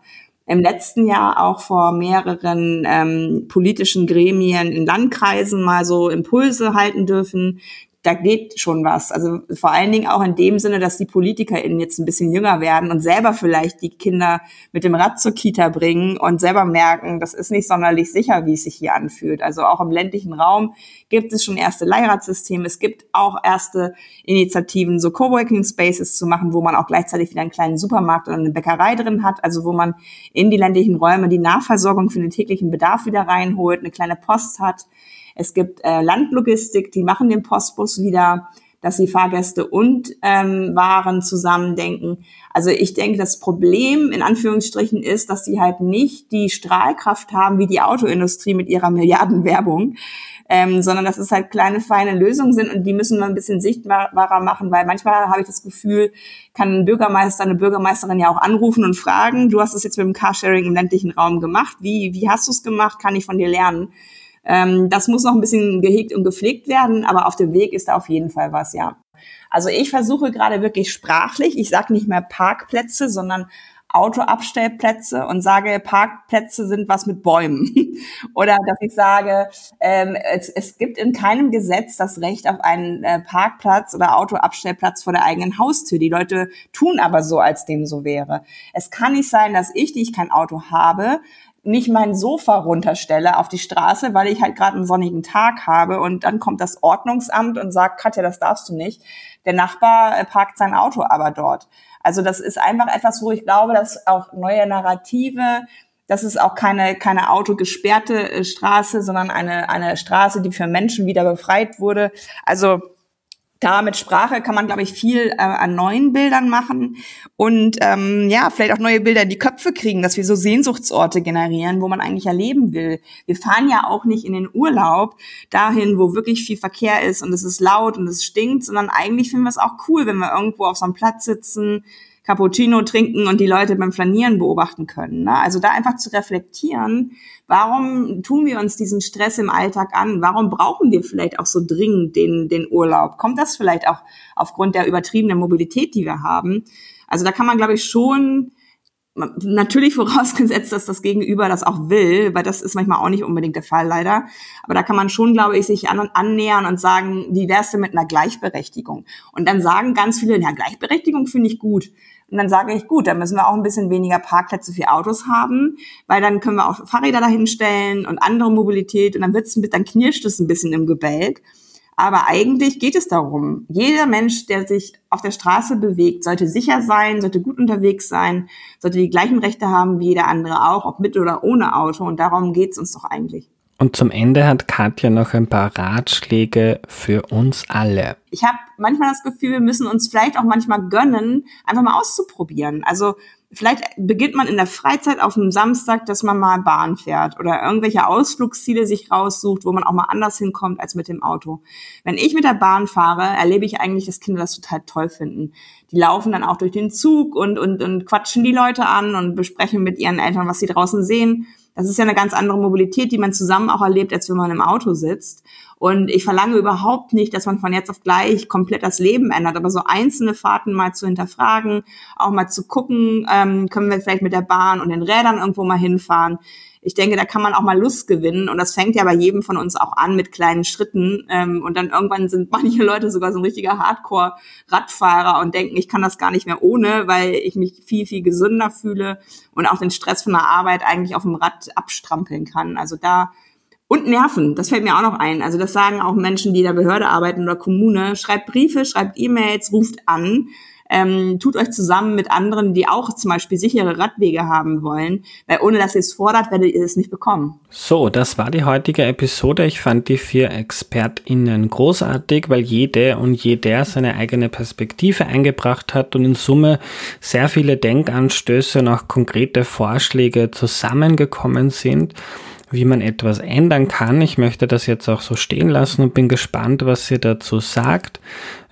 [SPEAKER 6] im letzten Jahr auch vor mehreren ähm, politischen Gremien in Landkreisen mal so Impulse halten dürfen, da geht schon was. Also vor allen Dingen auch in dem Sinne, dass die PolitikerInnen jetzt ein bisschen jünger werden und selber vielleicht die Kinder mit dem Rad zur Kita bringen und selber merken, das ist nicht sonderlich sicher, wie es sich hier anfühlt. Also auch im ländlichen Raum gibt es schon erste Leihradsysteme. Es gibt auch erste Initiativen, so Coworking Spaces zu machen, wo man auch gleichzeitig wieder einen kleinen Supermarkt oder eine Bäckerei drin hat. Also wo man in die ländlichen Räume die Nahversorgung für den täglichen Bedarf wieder reinholt, eine kleine Post hat es gibt äh, Landlogistik, die machen den Postbus wieder, dass sie Fahrgäste und ähm, Waren zusammendenken. Also ich denke, das Problem in Anführungsstrichen ist, dass sie halt nicht die Strahlkraft haben wie die Autoindustrie mit ihrer Milliardenwerbung, ähm, sondern dass es halt kleine, feine Lösungen sind und die müssen wir ein bisschen sichtbarer machen, weil manchmal habe ich das Gefühl, kann ein Bürgermeister, eine Bürgermeisterin ja auch anrufen und fragen, du hast es jetzt mit dem Carsharing im ländlichen Raum gemacht, wie, wie hast du es gemacht, kann ich von dir lernen? Ähm, das muss noch ein bisschen gehegt und gepflegt werden, aber auf dem Weg ist da auf jeden Fall was, ja. Also ich versuche gerade wirklich sprachlich, ich sage nicht mehr Parkplätze, sondern Autoabstellplätze und sage, Parkplätze sind was mit Bäumen. Oder dass ich sage, ähm, es, es gibt in keinem Gesetz das Recht auf einen äh, Parkplatz oder Autoabstellplatz vor der eigenen Haustür. Die Leute tun aber so, als dem so wäre. Es kann nicht sein, dass ich, die ich kein Auto habe, nicht mein Sofa runterstelle auf die Straße, weil ich halt gerade einen sonnigen Tag habe und dann kommt das Ordnungsamt und sagt, Katja, das darfst du nicht. Der Nachbar äh, parkt sein Auto aber dort. Also das ist einfach etwas, wo ich glaube, dass auch neue Narrative, das ist auch keine, keine autogesperrte äh, Straße, sondern eine, eine Straße, die für Menschen wieder befreit wurde. Also da mit Sprache kann man, glaube ich, viel äh, an neuen Bildern machen und ähm, ja, vielleicht auch neue Bilder in die Köpfe kriegen, dass wir so Sehnsuchtsorte generieren, wo man eigentlich erleben will. Wir fahren ja auch nicht in den Urlaub dahin, wo wirklich viel Verkehr ist und es ist laut und es stinkt, sondern eigentlich finden wir es auch cool, wenn wir irgendwo auf so einem Platz sitzen, Cappuccino trinken und die Leute beim Flanieren beobachten können. Ne? Also da einfach zu reflektieren, warum tun wir uns diesen Stress im Alltag an? Warum brauchen wir vielleicht auch so dringend den, den Urlaub? Kommt das vielleicht auch aufgrund der übertriebenen Mobilität, die wir haben? Also da kann man, glaube ich, schon natürlich vorausgesetzt, dass das Gegenüber das auch will, weil das ist manchmal auch nicht unbedingt der Fall leider. Aber da kann man schon, glaube ich, sich an, annähern und sagen, wie wär's denn mit einer Gleichberechtigung? Und dann sagen ganz viele, ja, Gleichberechtigung finde ich gut. Und dann sage ich, gut, dann müssen wir auch ein bisschen weniger Parkplätze für Autos haben, weil dann können wir auch Fahrräder dahinstellen und andere Mobilität und dann wird's, dann knirscht es ein bisschen im Gebälk. Aber eigentlich geht es darum, jeder Mensch, der sich auf der Straße bewegt, sollte sicher sein, sollte gut unterwegs sein, sollte die gleichen Rechte haben wie jeder andere auch, ob mit oder ohne Auto. Und darum geht es uns doch eigentlich.
[SPEAKER 1] Und zum Ende hat Katja noch ein paar Ratschläge für uns alle.
[SPEAKER 6] Ich habe manchmal das Gefühl, wir müssen uns vielleicht auch manchmal gönnen, einfach mal auszuprobieren. Also vielleicht beginnt man in der Freizeit auf einem Samstag, dass man mal Bahn fährt oder irgendwelche Ausflugsziele sich raussucht, wo man auch mal anders hinkommt als mit dem Auto. Wenn ich mit der Bahn fahre, erlebe ich eigentlich, dass Kinder das total toll finden. Die laufen dann auch durch den Zug und, und, und quatschen die Leute an und besprechen mit ihren Eltern, was sie draußen sehen. Das ist ja eine ganz andere Mobilität, die man zusammen auch erlebt, als wenn man im Auto sitzt. Und ich verlange überhaupt nicht, dass man von jetzt auf gleich komplett das Leben ändert, aber so einzelne Fahrten mal zu hinterfragen, auch mal zu gucken, ähm, können wir vielleicht mit der Bahn und den Rädern irgendwo mal hinfahren. Ich denke, da kann man auch mal Lust gewinnen und das fängt ja bei jedem von uns auch an mit kleinen Schritten ähm, und dann irgendwann sind manche Leute sogar so ein richtiger Hardcore-Radfahrer und denken, ich kann das gar nicht mehr ohne, weil ich mich viel, viel gesünder fühle und auch den Stress von der Arbeit eigentlich auf dem Rad abstrampeln kann. Also da und Nerven, das fällt mir auch noch ein. Also das sagen auch Menschen, die in der Behörde arbeiten oder Kommune. Schreibt Briefe, schreibt E-Mails, ruft an. Ähm, tut euch zusammen mit anderen, die auch zum Beispiel sichere Radwege haben wollen, weil ohne dass ihr es fordert, werdet ihr es nicht bekommen.
[SPEAKER 1] So, das war die heutige Episode. Ich fand die vier ExpertInnen großartig, weil jede und jeder seine eigene Perspektive eingebracht hat und in Summe sehr viele Denkanstöße und auch konkrete Vorschläge zusammengekommen sind wie man etwas ändern kann. Ich möchte das jetzt auch so stehen lassen und bin gespannt, was sie dazu sagt.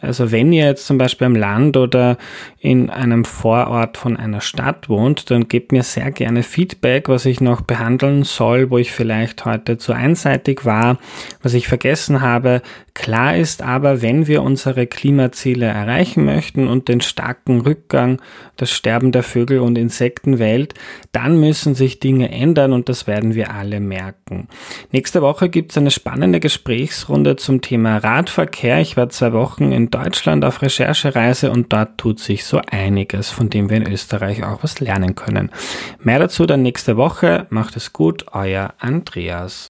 [SPEAKER 1] Also wenn ihr jetzt zum Beispiel am Land oder in einem Vorort von einer Stadt wohnt, dann gebt mir sehr gerne Feedback, was ich noch behandeln soll, wo ich vielleicht heute zu einseitig war, was ich vergessen habe. Klar ist aber, wenn wir unsere Klimaziele erreichen möchten und den starken Rückgang, das Sterben der Vögel und Insektenwelt, dann müssen sich Dinge ändern und das werden wir alle merken. Nächste Woche gibt es eine spannende Gesprächsrunde zum Thema Radverkehr. Ich war zwei Wochen Deutschland auf Recherchereise und dort tut sich so einiges, von dem wir in Österreich auch was lernen können. Mehr dazu dann nächste Woche. Macht es gut, euer Andreas.